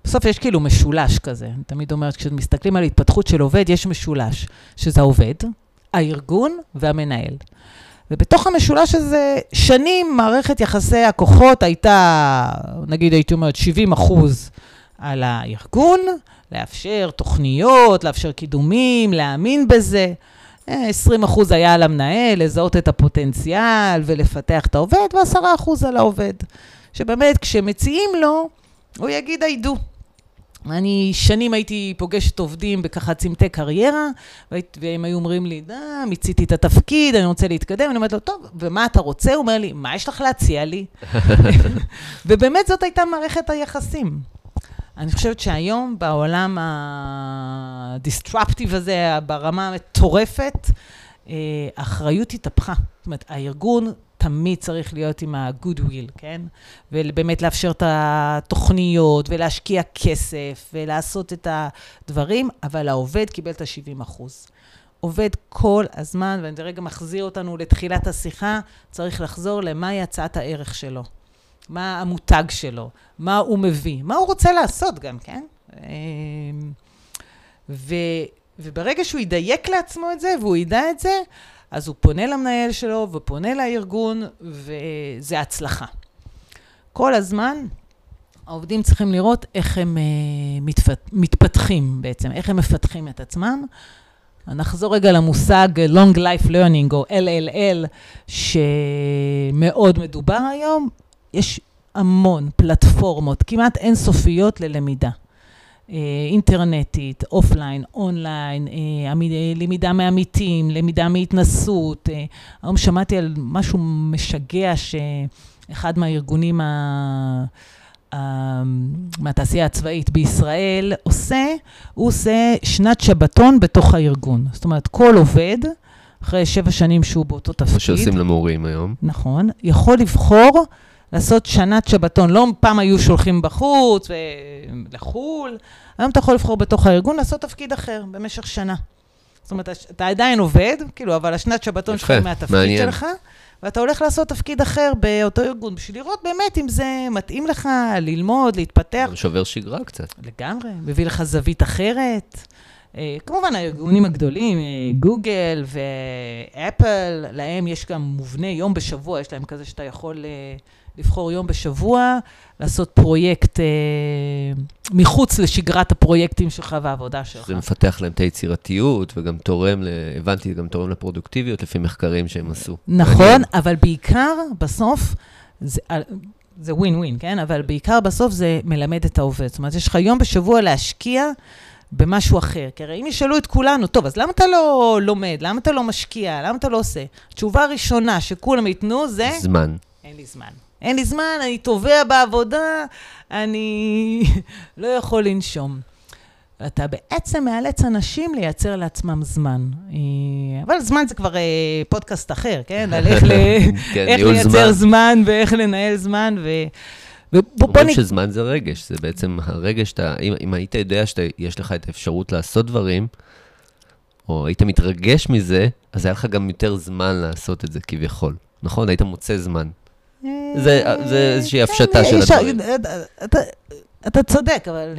בסוף יש כאילו משולש כזה. אני תמיד אומרת, כשמסתכלים על התפתחות של עובד, יש משולש, שזה העובד, הארגון והמנהל. ובתוך המשולש הזה, שנים מערכת יחסי הכוחות הייתה, נגיד הייתי אומרת, 70 אחוז על הארגון, לאפשר תוכניות, לאפשר קידומים, להאמין בזה. 20 אחוז היה על המנהל, לזהות את הפוטנציאל ולפתח את העובד, ו-10 אחוז על העובד. שבאמת, כשמציעים לו, הוא יגיד, I do. אני שנים הייתי פוגשת עובדים בככה צמתי קריירה, והם היו אומרים לי, אה, מיציתי את התפקיד, אני רוצה להתקדם. אני אומרת לו, טוב, ומה אתה רוצה? הוא אומר לי, מה יש לך להציע לי? ובאמת זאת הייתה מערכת היחסים. אני חושבת שהיום, בעולם הדיסטרפטיב הזה, ברמה המטורפת, אה, האחריות התהפכה. זאת אומרת, הארגון תמיד צריך להיות עם ה-good will, כן? ובאמת לאפשר את התוכניות, ולהשקיע כסף, ולעשות את הדברים, אבל העובד קיבל את ה-70 אחוז. עובד כל הזמן, ואני רגע מחזיר אותנו לתחילת השיחה, צריך לחזור למהי הצעת הערך שלו. מה המותג שלו, מה הוא מביא, מה הוא רוצה לעשות גם, כן? אמ, ו, וברגע שהוא ידייק לעצמו את זה, והוא ידע את זה, אז הוא פונה למנהל שלו ופונה לארגון, וזה הצלחה. כל הזמן העובדים צריכים לראות איך הם אה, מתפת, מתפתחים בעצם, איך הם מפתחים את עצמם. נחזור רגע למושג Long Life Learning, או LLL, שמאוד מדובר היום. יש המון פלטפורמות, כמעט אינסופיות ללמידה. אה, אינטרנטית, offline, online, אה, למידה מעמיתים, למידה מהתנסות. אה, היום שמעתי על משהו משגע שאחד מהארגונים ה... מהתעשייה הצבאית בישראל עושה, הוא עושה שנת שבתון בתוך הארגון. זאת אומרת, כל עובד, אחרי שבע שנים שהוא באותו תפקיד... מה שעושים למורים היום. נכון, יכול לבחור לעשות שנת שבתון. לא פעם היו שולחים בחוץ ולחו"ל, היום אתה יכול לבחור בתוך הארגון לעשות תפקיד אחר במשך שנה. זאת אומרת, אתה עדיין עובד, כאילו, אבל השנת שבתון שלך מהתפקיד מעניין. שלך, ואתה הולך לעשות תפקיד אחר באותו ארגון, בשביל לראות באמת אם זה מתאים לך, ללמוד, להתפתח. שובר שגרה קצת. לגמרי, מביא לך זווית אחרת. אה, כמובן, הארגונים הגדולים, אה, גוגל ואפל, להם יש גם מובנה יום בשבוע, יש להם כזה שאתה יכול... אה, לבחור יום בשבוע, לעשות פרויקט אה, מחוץ לשגרת הפרויקטים שלך והעבודה שלך. זה מפתח להם את היצירתיות, וגם תורם, ל... הבנתי, גם תורם לפרודוקטיביות לפי מחקרים שהם עשו. נכון, מעניין. אבל בעיקר, בסוף, זה... אה, זה ווין ווין, כן? אבל בעיקר בסוף זה מלמד את העובד. זאת אומרת, יש לך יום בשבוע להשקיע במשהו אחר. כי הרי אם ישאלו את כולנו, טוב, אז למה אתה לא לומד? למה אתה לא משקיע? למה אתה לא עושה? התשובה הראשונה שכולם ייתנו זה... זמן. אין לי זמן. אין לי זמן, אני טובע בעבודה, אני לא יכול לנשום. אתה בעצם מאלץ אנשים לייצר לעצמם זמן. אה, אבל זמן זה כבר אה, פודקאסט אחר, כן? על איך, ל... כן, איך לייצר זמן. זמן ואיך לנהל זמן. ו... אומרים נ... שזמן זה רגש, זה בעצם הרגש, אתה, אם, אם היית יודע שיש לך את האפשרות לעשות דברים, או היית מתרגש מזה, אז היה לך גם יותר זמן לעשות את זה, כביכול. נכון? היית מוצא זמן. זה, זה איזושהי כן, הפשטה של הדברים. אתה, אתה צודק, אבל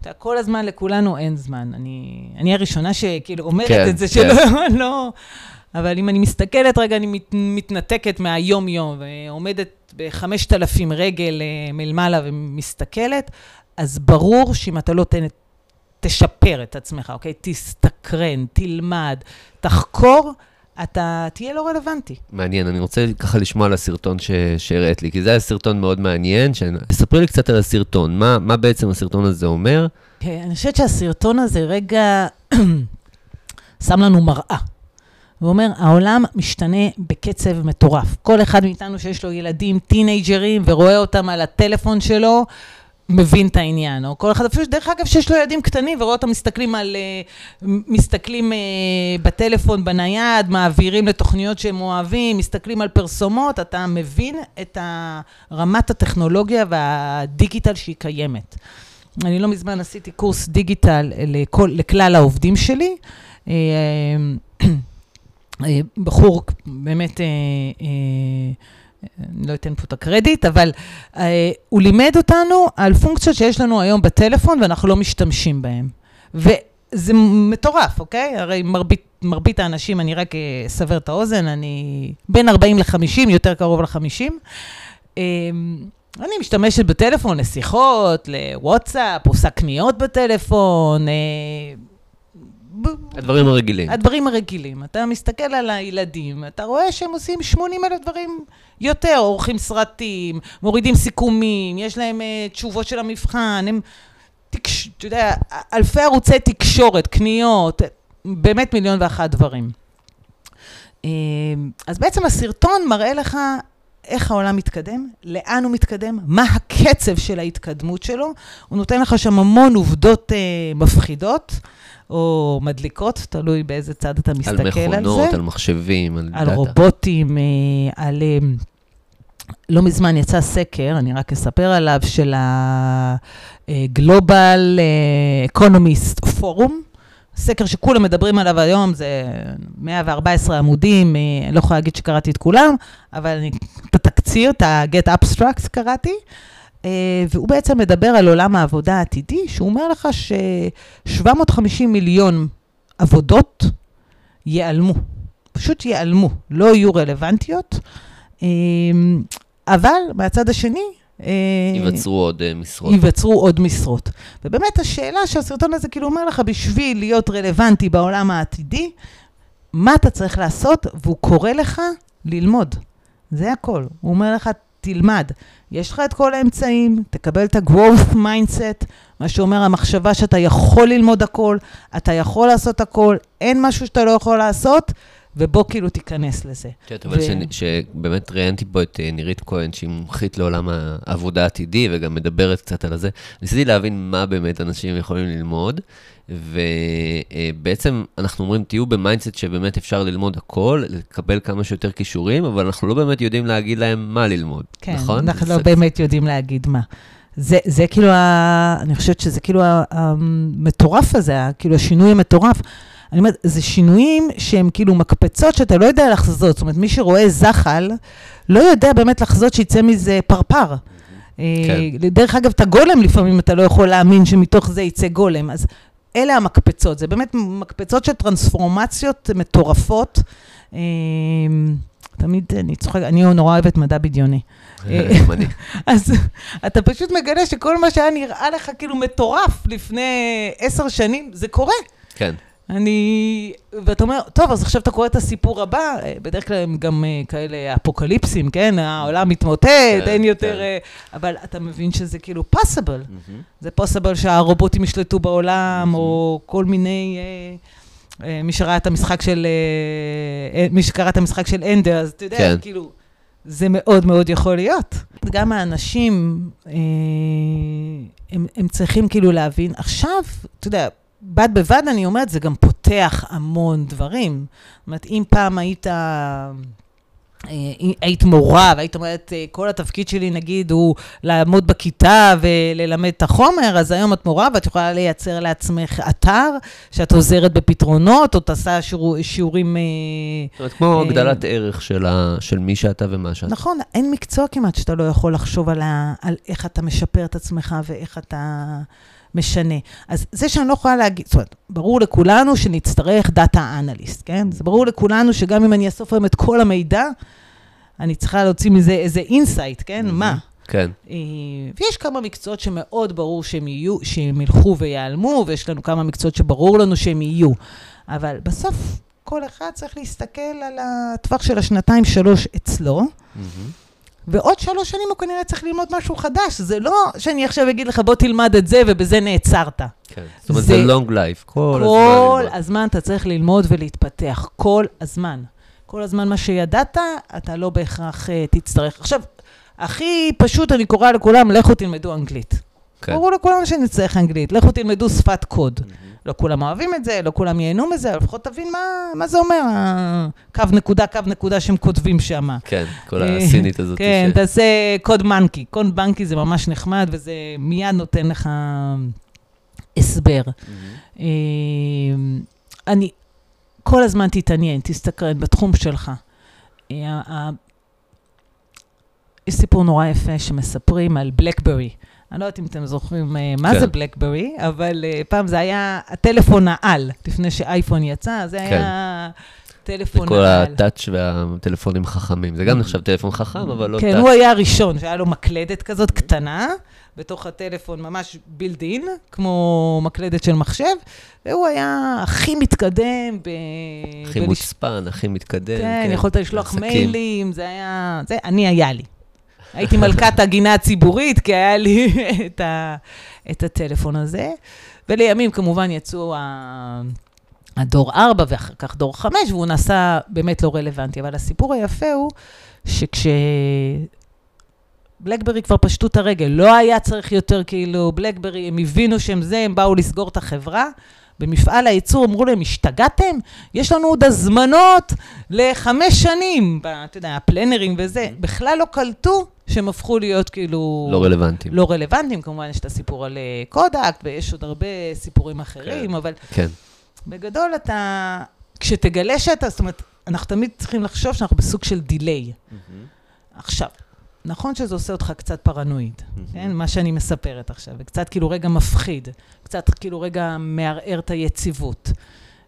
אתה, כל הזמן לכולנו אין זמן. אני, אני הראשונה שכאילו אומרת כן, את זה, כן. שלא, לא... אבל אם אני מסתכלת רגע, אני מת, מתנתקת מהיום-יום, ועומדת בחמשת אלפים רגל אה, מלמעלה ומסתכלת, אז ברור שאם אתה לא תן, תשפר את עצמך, אוקיי? תסתקרן, תלמד, תחקור, אתה תהיה לא רלוונטי. מעניין, אני רוצה ככה לשמוע על הסרטון שהראית לי, כי זה היה סרטון מאוד מעניין. ש... ספרי לי קצת על הסרטון, מה, מה בעצם הסרטון הזה אומר? כן, אני חושבת שהסרטון הזה רגע שם לנו מראה. הוא אומר, העולם משתנה בקצב מטורף. כל אחד מאיתנו שיש לו ילדים, טינג'רים, ורואה אותם על הטלפון שלו, מבין את העניין, או כל אחד, אפילו, דרך אגב, שיש לו ילדים קטנים ורואה אותם מסתכלים על, אה, מסתכלים אה, בטלפון, בנייד, מעבירים לתוכניות שהם אוהבים, מסתכלים על פרסומות, אתה מבין את רמת הטכנולוגיה והדיגיטל שהיא קיימת. אני לא מזמן עשיתי קורס דיגיטל לכל, לכלל העובדים שלי. אה, בחור באמת אני לא אתן פה את הקרדיט, אבל uh, הוא לימד אותנו על פונקציות שיש לנו היום בטלפון ואנחנו לא משתמשים בהן. וזה מטורף, אוקיי? הרי מרבית, מרבית האנשים, אני רק אסבר את האוזן, אני בין 40 ל-50, יותר קרוב ל-50. Uh, אני משתמשת בטלפון לשיחות, לוואטסאפ, עושה קניות בטלפון. Uh, הדברים הרגילים. הדברים הרגילים. אתה מסתכל על הילדים, אתה רואה שהם עושים 80 אלף דברים יותר, עורכים סרטים, מורידים סיכומים, יש להם uh, תשובות של המבחן, הם, תקש... אתה יודע, אלפי ערוצי תקשורת, קניות, באמת מיליון ואחת דברים. Uh, אז בעצם הסרטון מראה לך איך העולם מתקדם, לאן הוא מתקדם, מה הקצב של ההתקדמות שלו. הוא נותן לך שם המון עובדות uh, מפחידות. או מדליקות, תלוי באיזה צד אתה מסתכל על זה. על מכונות, על מחשבים, על, על דאטה. על רובוטים, אה, על... אה, לא מזמן יצא סקר, אני רק אספר עליו, של אה, Economist Forum. סקר שכולם מדברים עליו היום, זה 114 עמודים, אני לא יכולה להגיד שקראתי את כולם, אבל אני, את התקציר, את ה-Get Abstracts קראתי. אה, והוא בעצם מדבר על עולם העבודה העתידי, שהוא אומר לך ש-750 מיליון עבודות ייעלמו. פשוט ייעלמו, לא יהיו רלוונטיות. אה, אבל מהצד השני... אה, ייווצרו עוד משרות. ייווצרו עוד משרות. ובאמת השאלה שהסרטון הזה כאילו אומר לך, בשביל להיות רלוונטי בעולם העתידי, מה אתה צריך לעשות? והוא קורא לך ללמוד. זה הכל. הוא אומר לך, תלמד. יש לך את כל האמצעים, תקבל את ה-growth mindset, מה שאומר המחשבה שאתה יכול ללמוד הכל, אתה יכול לעשות הכל, אין משהו שאתה לא יכול לעשות, ובוא כאילו תיכנס לזה. יודעת, אבל שבאמת ראיינתי פה את אה, נירית כהן, שהיא מומחית לעולם העבודה העתידי, וגם מדברת קצת על זה. ניסיתי להבין מה באמת אנשים יכולים ללמוד, ובעצם אנחנו אומרים, תהיו ב mindset שבאמת אפשר ללמוד הכל, לקבל כמה שיותר כישורים, אבל אנחנו לא באמת יודעים להגיד להם מה ללמוד, כן, נכון? אנחנו זה- לא באמת יודעים להגיד מה. זה, זה כאילו, ה, אני חושבת שזה כאילו המטורף הזה, כאילו השינוי המטורף. אני אומרת, זה שינויים שהם כאילו מקפצות שאתה לא יודע לחזות. זאת אומרת, מי שרואה זחל, לא יודע באמת לחזות שיצא מזה פרפר. אה, דרך אגב, את הגולם לפעמים אתה לא יכול להאמין שמתוך זה יצא גולם. אז אלה המקפצות, זה באמת מקפצות של טרנספורמציות מטורפות. אה, תמיד אני צוחקת, אני נורא אוהבת מדע בדיוני. אני. אז אתה פשוט מגלה שכל מה שהיה נראה לך כאילו מטורף לפני עשר שנים, זה קורה. כן. אני... ואתה אומר, טוב, אז עכשיו אתה קורא את הסיפור הבא, אה, בדרך כלל הם גם אה, כאלה אפוקליפסים, כן? העולם מתמוטט, אין יותר... כן. אה, אבל אתה מבין שזה כאילו possible. זה possible שהרובוטים ישלטו בעולם, או כל מיני... מי שראה את המשחק של... מי שקרא את המשחק של אנדר, אז אתה יודע, כן. כאילו, זה מאוד מאוד יכול להיות. גם האנשים, הם, הם צריכים כאילו להבין, עכשיו, אתה יודע, בד בבד אני אומרת, זה גם פותח המון דברים. זאת אומרת, אם פעם היית... אה, היית מורה, והיית אומרת, אה, כל התפקיד שלי, נגיד, הוא לעמוד בכיתה וללמד את החומר, אז היום את מורה ואת יכולה לייצר לעצמך אתר, שאת עוזרת בפתרונות, או תעשה שיעור, שיעורים... אה, זאת אומרת, כמו אה, הגדלת ערך של ה- של מי שאתה ומה שאתה. נכון, אין מקצוע כמעט שאתה לא יכול לחשוב על, ה, על איך אתה משפר את עצמך ואיך אתה משנה. אז זה שאני לא יכולה להגיד, זאת אומרת, ברור לכולנו שנצטרך data analyst, כן? זה ברור לכולנו שגם אם אני אאסוף היום את כל המידע, אני צריכה להוציא מזה איזה insight, כן? מהמם. מה? כן. אה, ויש כמה מקצועות שמאוד ברור שהם יהיו, שהם ילכו ויעלמו, ויש לנו כמה מקצועות שברור לנו שהם יהיו. אבל בסוף, כל אחד צריך להסתכל על הטווח של השנתיים-שלוש אצלו, ועוד שלוש שנים הוא כנראה צריך ללמוד משהו חדש. זה לא שאני עכשיו אגיד לך, בוא תלמד את זה, ובזה נעצרת. כן. זאת אומרת, זה- long life, כל הזמן. כל ללמוד. הזמן אתה צריך ללמוד ולהתפתח, כל הזמן. כל הזמן מה שידעת, אתה לא בהכרח uh, תצטרך. עכשיו, הכי פשוט, אני קוראה לכולם, לכו תלמדו אנגלית. כן. ברור לכולם שנצטרך אנגלית, לכו תלמדו שפת קוד. לא כולם אוהבים את זה, לא כולם ייהנו מזה, אבל לפחות תבין מה, מה זה אומר, קו נקודה, קו נקודה שהם כותבים שם. כן, כל הסינית הזאת. כן, ש- תעשה קוד מנקי. קוד מנקי זה ממש נחמד, וזה מיד נותן לך הסבר. מהמם. אה, אני, כל הזמן תתעניין, תסתקרן בתחום שלך. אה, יש סיפור נורא יפה שמספרים על בלקברי. אני לא יודעת אם אתם זוכרים אה, מה כן. זה בלקברי, אבל אה, פעם זה היה הטלפון העל, לפני שאייפון יצא, זה כן. היה טלפון וכל העל. הטאץ' והטלפונים חכמים. זה גם נחשב טלפון חכם, אבל לא כן, טאץ'. הוא היה הראשון, שהיה לו מקלדת כזאת קטנה, בתוך הטלפון, ממש בילדין, כמו מקלדת של מחשב, והוא היה הכי מתקדם ב... הכי בלש- מוצפן, הכי מתקדם. כן, יכולת לשלוח עסקים. מיילים, זה היה... זה, אני, היה לי. הייתי מלכת הגינה הציבורית, כי היה לי את, ה, את הטלפון הזה. ולימים כמובן יצאו ה... הדור 4 ואחר כך דור 5, והוא נעשה באמת לא רלוונטי. אבל הסיפור היפה הוא שכש... בלקברי כבר פשטו את הרגל, לא היה צריך יותר כאילו בלקברי, הם הבינו שהם זה, הם באו לסגור את החברה. במפעל הייצור אמרו להם, השתגעתם? יש לנו עוד הזמנות לחמש שנים, אתה יודע, הפלנרים וזה. בכלל לא קלטו שהם הפכו להיות כאילו... לא רלוונטיים. לא רלוונטיים, כמובן יש את הסיפור על אה, קודק, ויש עוד הרבה סיפורים אחרים, כן. אבל כן. בגדול אתה, כשתגלה שאתה, זאת אומרת, אנחנו תמיד צריכים לחשוב שאנחנו בסוג של דיליי. עכשיו, נכון שזה עושה אותך קצת פרנואיד, כן? מה שאני מספרת עכשיו, וקצת כאילו רגע מפחיד, קצת כאילו רגע מערער את היציבות.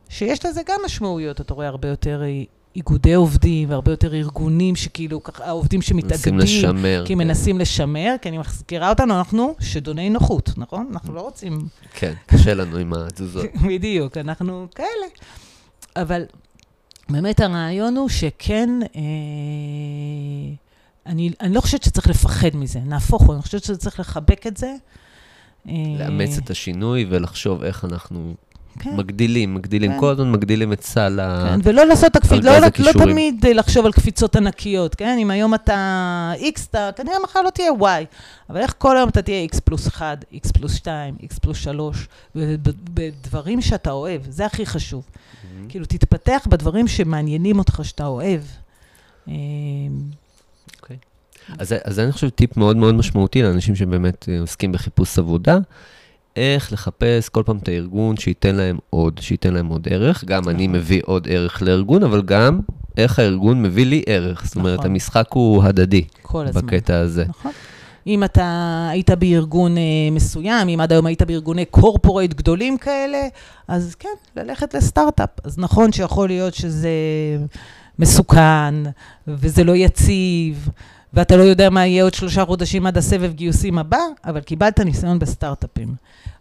שיש לזה גם משמעויות, אתה רואה הרבה יותר איגודי עובדים, והרבה יותר ארגונים שכאילו, ככה, העובדים מנסים שמתאגדים. לשמר. כי כן. מנסים לשמר, כי אני מזכירה אותנו, אנחנו שדוני נוחות, נכון? אנחנו לא רוצים כן, קשה לנו עם התזוזות. בדיוק, אנחנו כאלה. אבל באמת הרעיון הוא שכן, אה, אני, אני לא חושבת שצריך לפחד מזה, נהפוך הוא, אני חושבת שצריך לחבק את זה. אה, לאמץ את השינוי ולחשוב איך אנחנו כן. מגדילים, מגדילים, כן. כל הזמן מגדילים את סל ה... כן, ולא לעשות את ארגז לא, לא, לא. תמיד אה, לחשוב על קפיצות ענקיות, כן? אם היום אתה X, אתה כנראה מחר לא תהיה Y, אבל איך כל היום אתה תהיה X פלוס 1, X פלוס 2, X פלוס 3, בדברים שאתה אוהב, זה הכי חשוב. מהמם. כאילו, תתפתח בדברים שמעניינים אותך, שאתה אוהב. אז, אז אני חושב טיפ מאוד מאוד משמעותי לאנשים שבאמת אה, עוסקים בחיפוש עבודה, איך לחפש כל פעם את הארגון שייתן להם עוד, שייתן להם עוד ערך. גם אני נכון. מביא עוד ערך לארגון, אבל גם איך הארגון מביא לי ערך. זאת אומרת, נכון. המשחק הוא הדדי כל הזמן. בקטע הזה. נכון. אם אתה היית בארגון אה, מסוים, אם עד היום היית בארגוני קורפורייט גדולים כאלה, אז כן, ללכת לסטארט-אפ. אז נכון שיכול להיות שזה מסוכן, וזה לא יציב, ואתה לא יודע מה יהיה עוד שלושה חודשים עד הסבב גיוסים הבא, אבל קיבלת ניסיון בסטארט-אפים.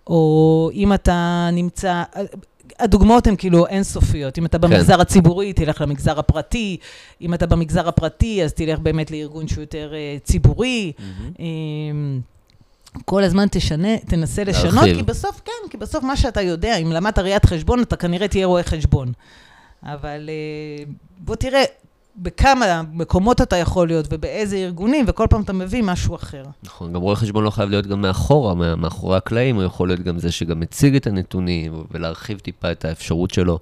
או אם אתה נמצא... הדוגמאות הן כאילו אינסופיות. אם אתה במגזר הציבורי, תלך למגזר הפרטי. אם אתה במגזר הפרטי, אז תלך באמת לארגון שהוא יותר אה, ציבורי. מהמם. אמ, כל הזמן תשנה, תנסה לשנות, להרחיב. כי בסוף, כן, כי בסוף מה שאתה יודע, אם למדת ראיית חשבון, אתה כנראה תהיה רואה חשבון. אבל אה, בוא תראה בכמה מקומות אתה יכול להיות ובאיזה ארגונים, וכל פעם אתה מביא משהו אחר. נכון, גם רואה חשבון לא חייב להיות גם מאחורה, מאחורי הקלעים, הוא יכול להיות גם זה שגם מציג את הנתונים, ולהרחיב טיפה את האפשרות שלו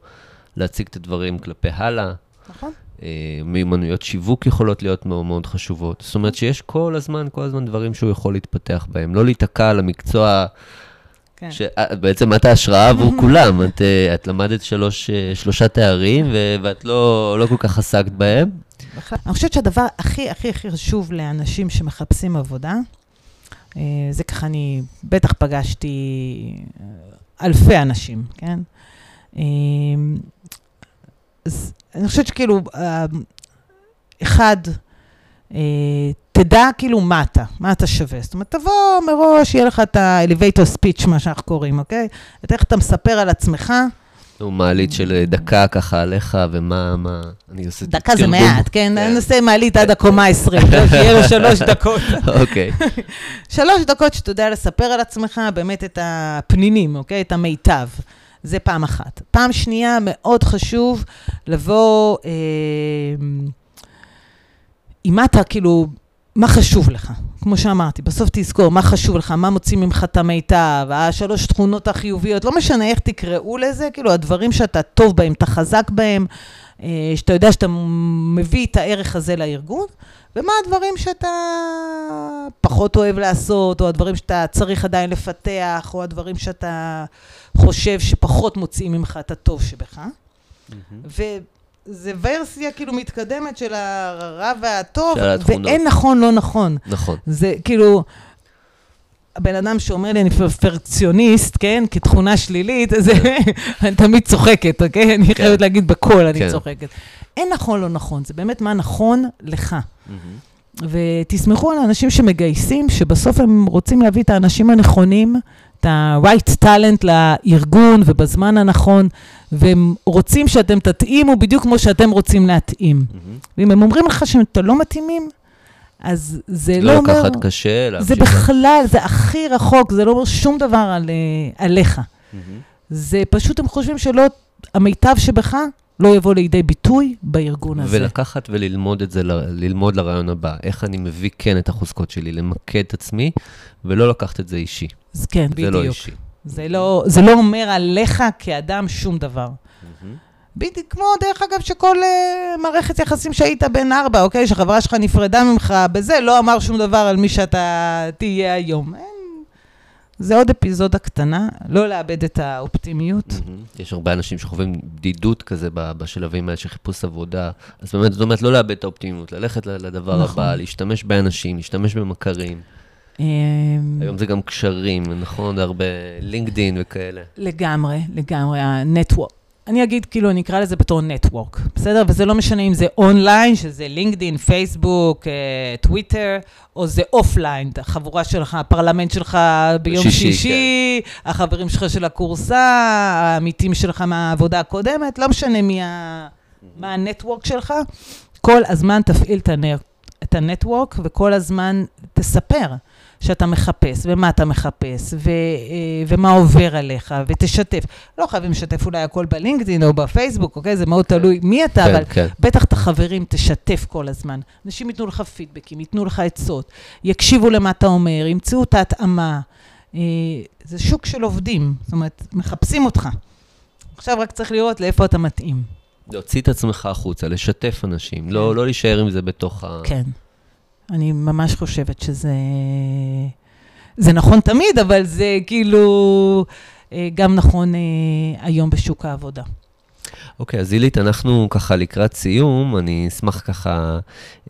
להציג את הדברים כלפי הלאה. נכון? אה, מיומנויות שיווק יכולות להיות מאוד מאוד חשובות. זאת אומרת שיש כל הזמן, כל הזמן דברים שהוא יכול להתפתח בהם. לא להיתקע על המקצוע, כן. שבעצם את ההשראה עבור כולם. את, אה, את למדת שלוש, אה, שלושה תארים, ו- ואת לא, לא כל כך עסקת בהם. אני חושבת שהדבר הכי הכי הכי חשוב לאנשים שמחפשים עבודה, אה, זה ככה אני בטח פגשתי אה, אלפי אנשים, כן? אה, אז אני חושבת שכאילו, אה, אחד, אה, תדע כאילו מה אתה, מה אתה שווה. זאת אומרת, תבוא מראש, יהיה לך את ה-elevator speech, מה שאנחנו קוראים, אוקיי? את איך אתה מספר על עצמך. נו, מעלית של אה, דקה ככה עליך, ומה, מה, אני עושה דקה זה. מעט, כן? כן. נעשה מעלית עד הקומה ה-20, שיהיה לו שלוש דקות. אוקיי, שלוש דקות שאתה יודע לספר על עצמך באמת את הפנינים, אוקיי? את המיטב. זה פעם אחת. פעם שנייה, מאוד חשוב לבוא אה, עם מה אתה, כאילו, מה חשוב לך. כמו שאמרתי, בסוף תזכור מה חשוב לך, מה מוציא ממך את המיטב, השלוש תכונות החיוביות, לא משנה איך תקראו לזה, כאילו, הדברים שאתה טוב בהם, אתה חזק בהם, אה, שאתה יודע שאתה מביא את הערך הזה לארגון, ומה הדברים שאתה פחות אוהב לעשות, או הדברים שאתה צריך עדיין לפתח, או הדברים שאתה חושב שפחות מוציאים ממך את הטוב שבך. וזה ורסיה כאילו מתקדמת של הרע והטוב. ואין נכון, לא נכון. נכון. זה כאילו, הבן אדם שאומר לי, אני פרפקציוניסט, כן, כתכונה שלילית, אז אני תמיד צוחקת, אוקיי? אני חייבת להגיד בקול, אני כן. צוחקת. אין נכון, לא נכון, זה באמת מה נכון לך. ותסמכו על האנשים שמגייסים, שבסוף הם רוצים להביא את האנשים הנכונים, את ה-right talent לארגון ובזמן הנכון, והם רוצים שאתם תתאימו בדיוק כמו שאתם רוצים להתאים. מהמם. ואם הם אומרים לך שאתם לא מתאימים, אז זה לא לא אומר... לקחת קשה, זה להמשיך. בכלל, זה הכי רחוק, זה לא אומר שום דבר על, אה, עליך. מהמם. זה פשוט, הם חושבים שלא, המיטב שבך לא יבוא לידי ביטוי בארגון הזה. ולקחת וללמוד את זה, ללמוד לרעיון הבא. איך אני מביא כן את החוזקות שלי, למקד את עצמי, ולא לקחת את זה אישי. אז כן, זה בדיוק. לא אישי. זה לא, זה לא אומר עליך כאדם שום דבר. בדיוק, כמו דרך אגב שכל uh, מערכת יחסים שהיית בן ארבע, אוקיי? שחברה שלך נפרדה ממך בזה, לא אמר שום דבר על מי שאתה תהיה היום. אין, זה עוד אפיזודה קטנה, לא לאבד את האופטימיות. מהמם. יש הרבה אנשים שחווים בדידות כזה בשלבים האלה של חיפוש עבודה. אז באמת, זאת אומרת, לא לאבד את האופטימיות, ללכת לדבר נכון. הבא, להשתמש באנשים, להשתמש במכרים. אמ, היום זה גם קשרים, נכון? הרבה לינקדין וכאלה. לגמרי, לגמרי, ה network. אני אגיד, כאילו, אני אקרא לזה בתור network, בסדר? וזה לא משנה אם זה אונליין, שזה לינקדין, פייסבוק, טוויטר, או זה offline, החבורה שלך, הפרלמנט שלך ביום שישי, כן. שישי, החברים שלך של הכורסה, העמיתים שלך מהעבודה הקודמת, לא משנה מי ה... מה ה network שלך, כל הזמן תפעיל. את הנטוורק וכל הזמן תספר שאתה מחפש, ומה אתה מחפש, ו, אה, ומה עובר עליך, ותשתף. לא חייבים לשתף אולי הכל בלינקדאין או בפייסבוק, אוקיי? זה מאוד כן. תלוי מי אתה, כן, אבל כן. בטח את החברים תשתף כל הזמן. אנשים ייתנו לך פידבקים, ייתנו לך עצות, יקשיבו למה אתה אומר, ימצאו את ההתאמה. אה, זה שוק של עובדים, זאת אומרת, מחפשים אותך. עכשיו רק צריך לראות לאיפה אתה מתאים. להוציא את עצמך החוצה, לשתף אנשים, לא, לא להישאר עם זה בתוך ה... כן. אני ממש חושבת שזה... זה נכון תמיד, אבל זה כאילו אה, גם נכון אה, היום בשוק העבודה. אוקיי, אז אילית, אנחנו ככה לקראת סיום, אני אשמח ככה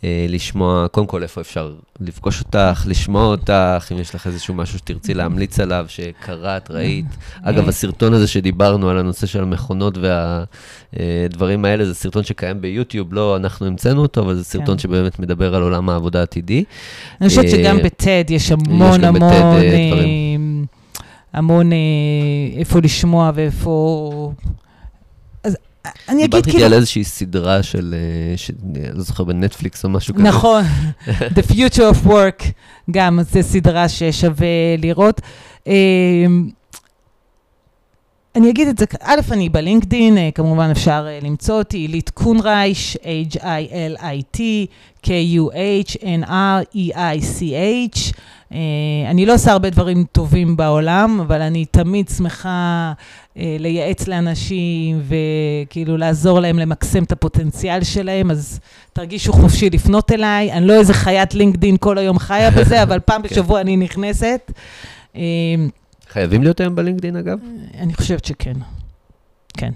אה, לשמוע, קודם כל, איפה אפשר לפגוש אותך, לשמוע אותך, אם יש לך איזשהו משהו שתרצי להמליץ עליו, שקראת, ראית. אגב, אה. הסרטון הזה שדיברנו על הנושא של המכונות והדברים האלה, זה סרטון שקיים ביוטיוב, לא אנחנו המצאנו אותו, אבל זה סרטון כן. שבאמת מדבר על עולם העבודה העתידי. אני חושבת אה, שגם בטד יש המון בטד, המון, אה, אה, דברים. המון אה, איפה לשמוע ואיפה... אני אגיד איתי כאילו... על איזושהי סדרה של, אה, ש- אני לא זוכר, בנטפליקס או משהו כזה. נכון, The Future of Work, גם זו סדרה ששווה לראות. אה, אני אגיד את זה, א', אני בלינקדין, אה, כמובן אפשר למצוא אותי, עילית קונרייש, H-I-L-I-T, K-U-H-N-R-E-I-C-H. אה, אני לא עושה הרבה דברים טובים בעולם, אבל אני תמיד שמחה לייעץ לאנשים וכאילו לעזור להם למקסם את הפוטנציאל שלהם, אז תרגישו חופשי לפנות אליי. אני לא איזה חיית לינקדין כל היום חיה בזה, אבל פעם כן. בשבוע אני נכנסת. אה, חייבים להיות היום בלינקדאין, אגב? אני חושבת שכן. כן.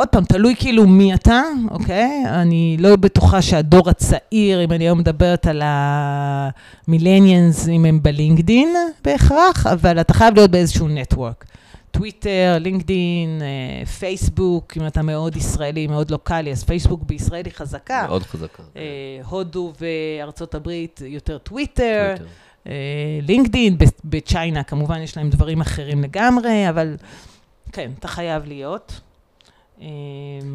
עוד פעם, תלוי כאילו מי אתה, אוקיי? אני לא בטוחה שהדור הצעיר, אם אני היום מדברת על המילניאנס, אם הם בלינקדין בהכרח, אבל אתה חייב להיות באיזשהו נטוורק. טוויטר, לינקדין, אה, פייסבוק, אם אתה מאוד ישראלי, מאוד לוקאלי, אז פייסבוק בישראל היא חזקה. מאוד חזקה. אה, הודו וארצות הברית יותר טוויטר. טוויטר. אה, לינקדין, בצ'יינה כמובן יש להם דברים אחרים לגמרי, אבל כן, אתה חייב להיות. אה,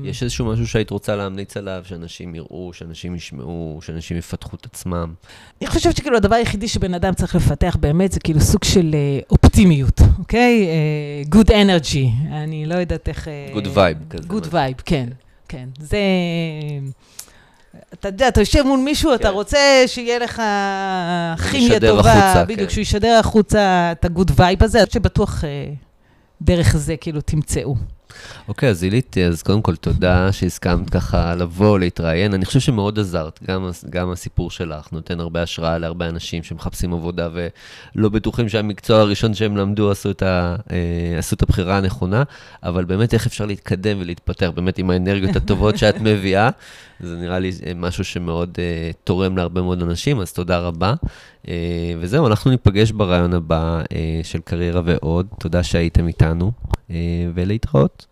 יש איזשהו משהו שהיית רוצה להמליץ עליו, שאנשים יראו, שאנשים ישמעו, שאנשים יפתחו את עצמם? אני חושבת שכאילו הדבר היחידי שבן אדם צריך לפתח באמת זה כאילו סוג של אה, אופטימיות, אוקיי? אה, good energy, אני לא יודעת איך... אה, Good vibe כזה. good vibe, כן, כן. זה... אתה יודע, אתה יושב מול מישהו, אתה כן. רוצה שיהיה לך כימיה טובה, החוצה, בדיוק, כן. שהוא ישדר החוצה את ה good vibe הזה, אז שבטוח דרך זה כאילו תמצאו. אוקיי, אז הילית, אז קודם כל תודה שהסכמת ככה לבוא, להתראיין. אני חושב שמאוד עזרת, גם, גם הסיפור שלך נותן הרבה השראה להרבה אנשים שמחפשים עבודה ולא בטוחים שהמקצוע הראשון שהם למדו עשו את, ה, אה, עשו את הבחירה הנכונה, אבל באמת איך אפשר להתקדם ולהתפתח באמת עם האנרגיות הטובות שאת מביאה. זה נראה לי אה, משהו שמאוד אה, תורם להרבה מאוד אנשים, אז תודה רבה. אה, וזהו, אנחנו ניפגש ברעיון הבא אה, של קריירה ועוד. תודה שהייתם איתנו, אה, ולהתראות.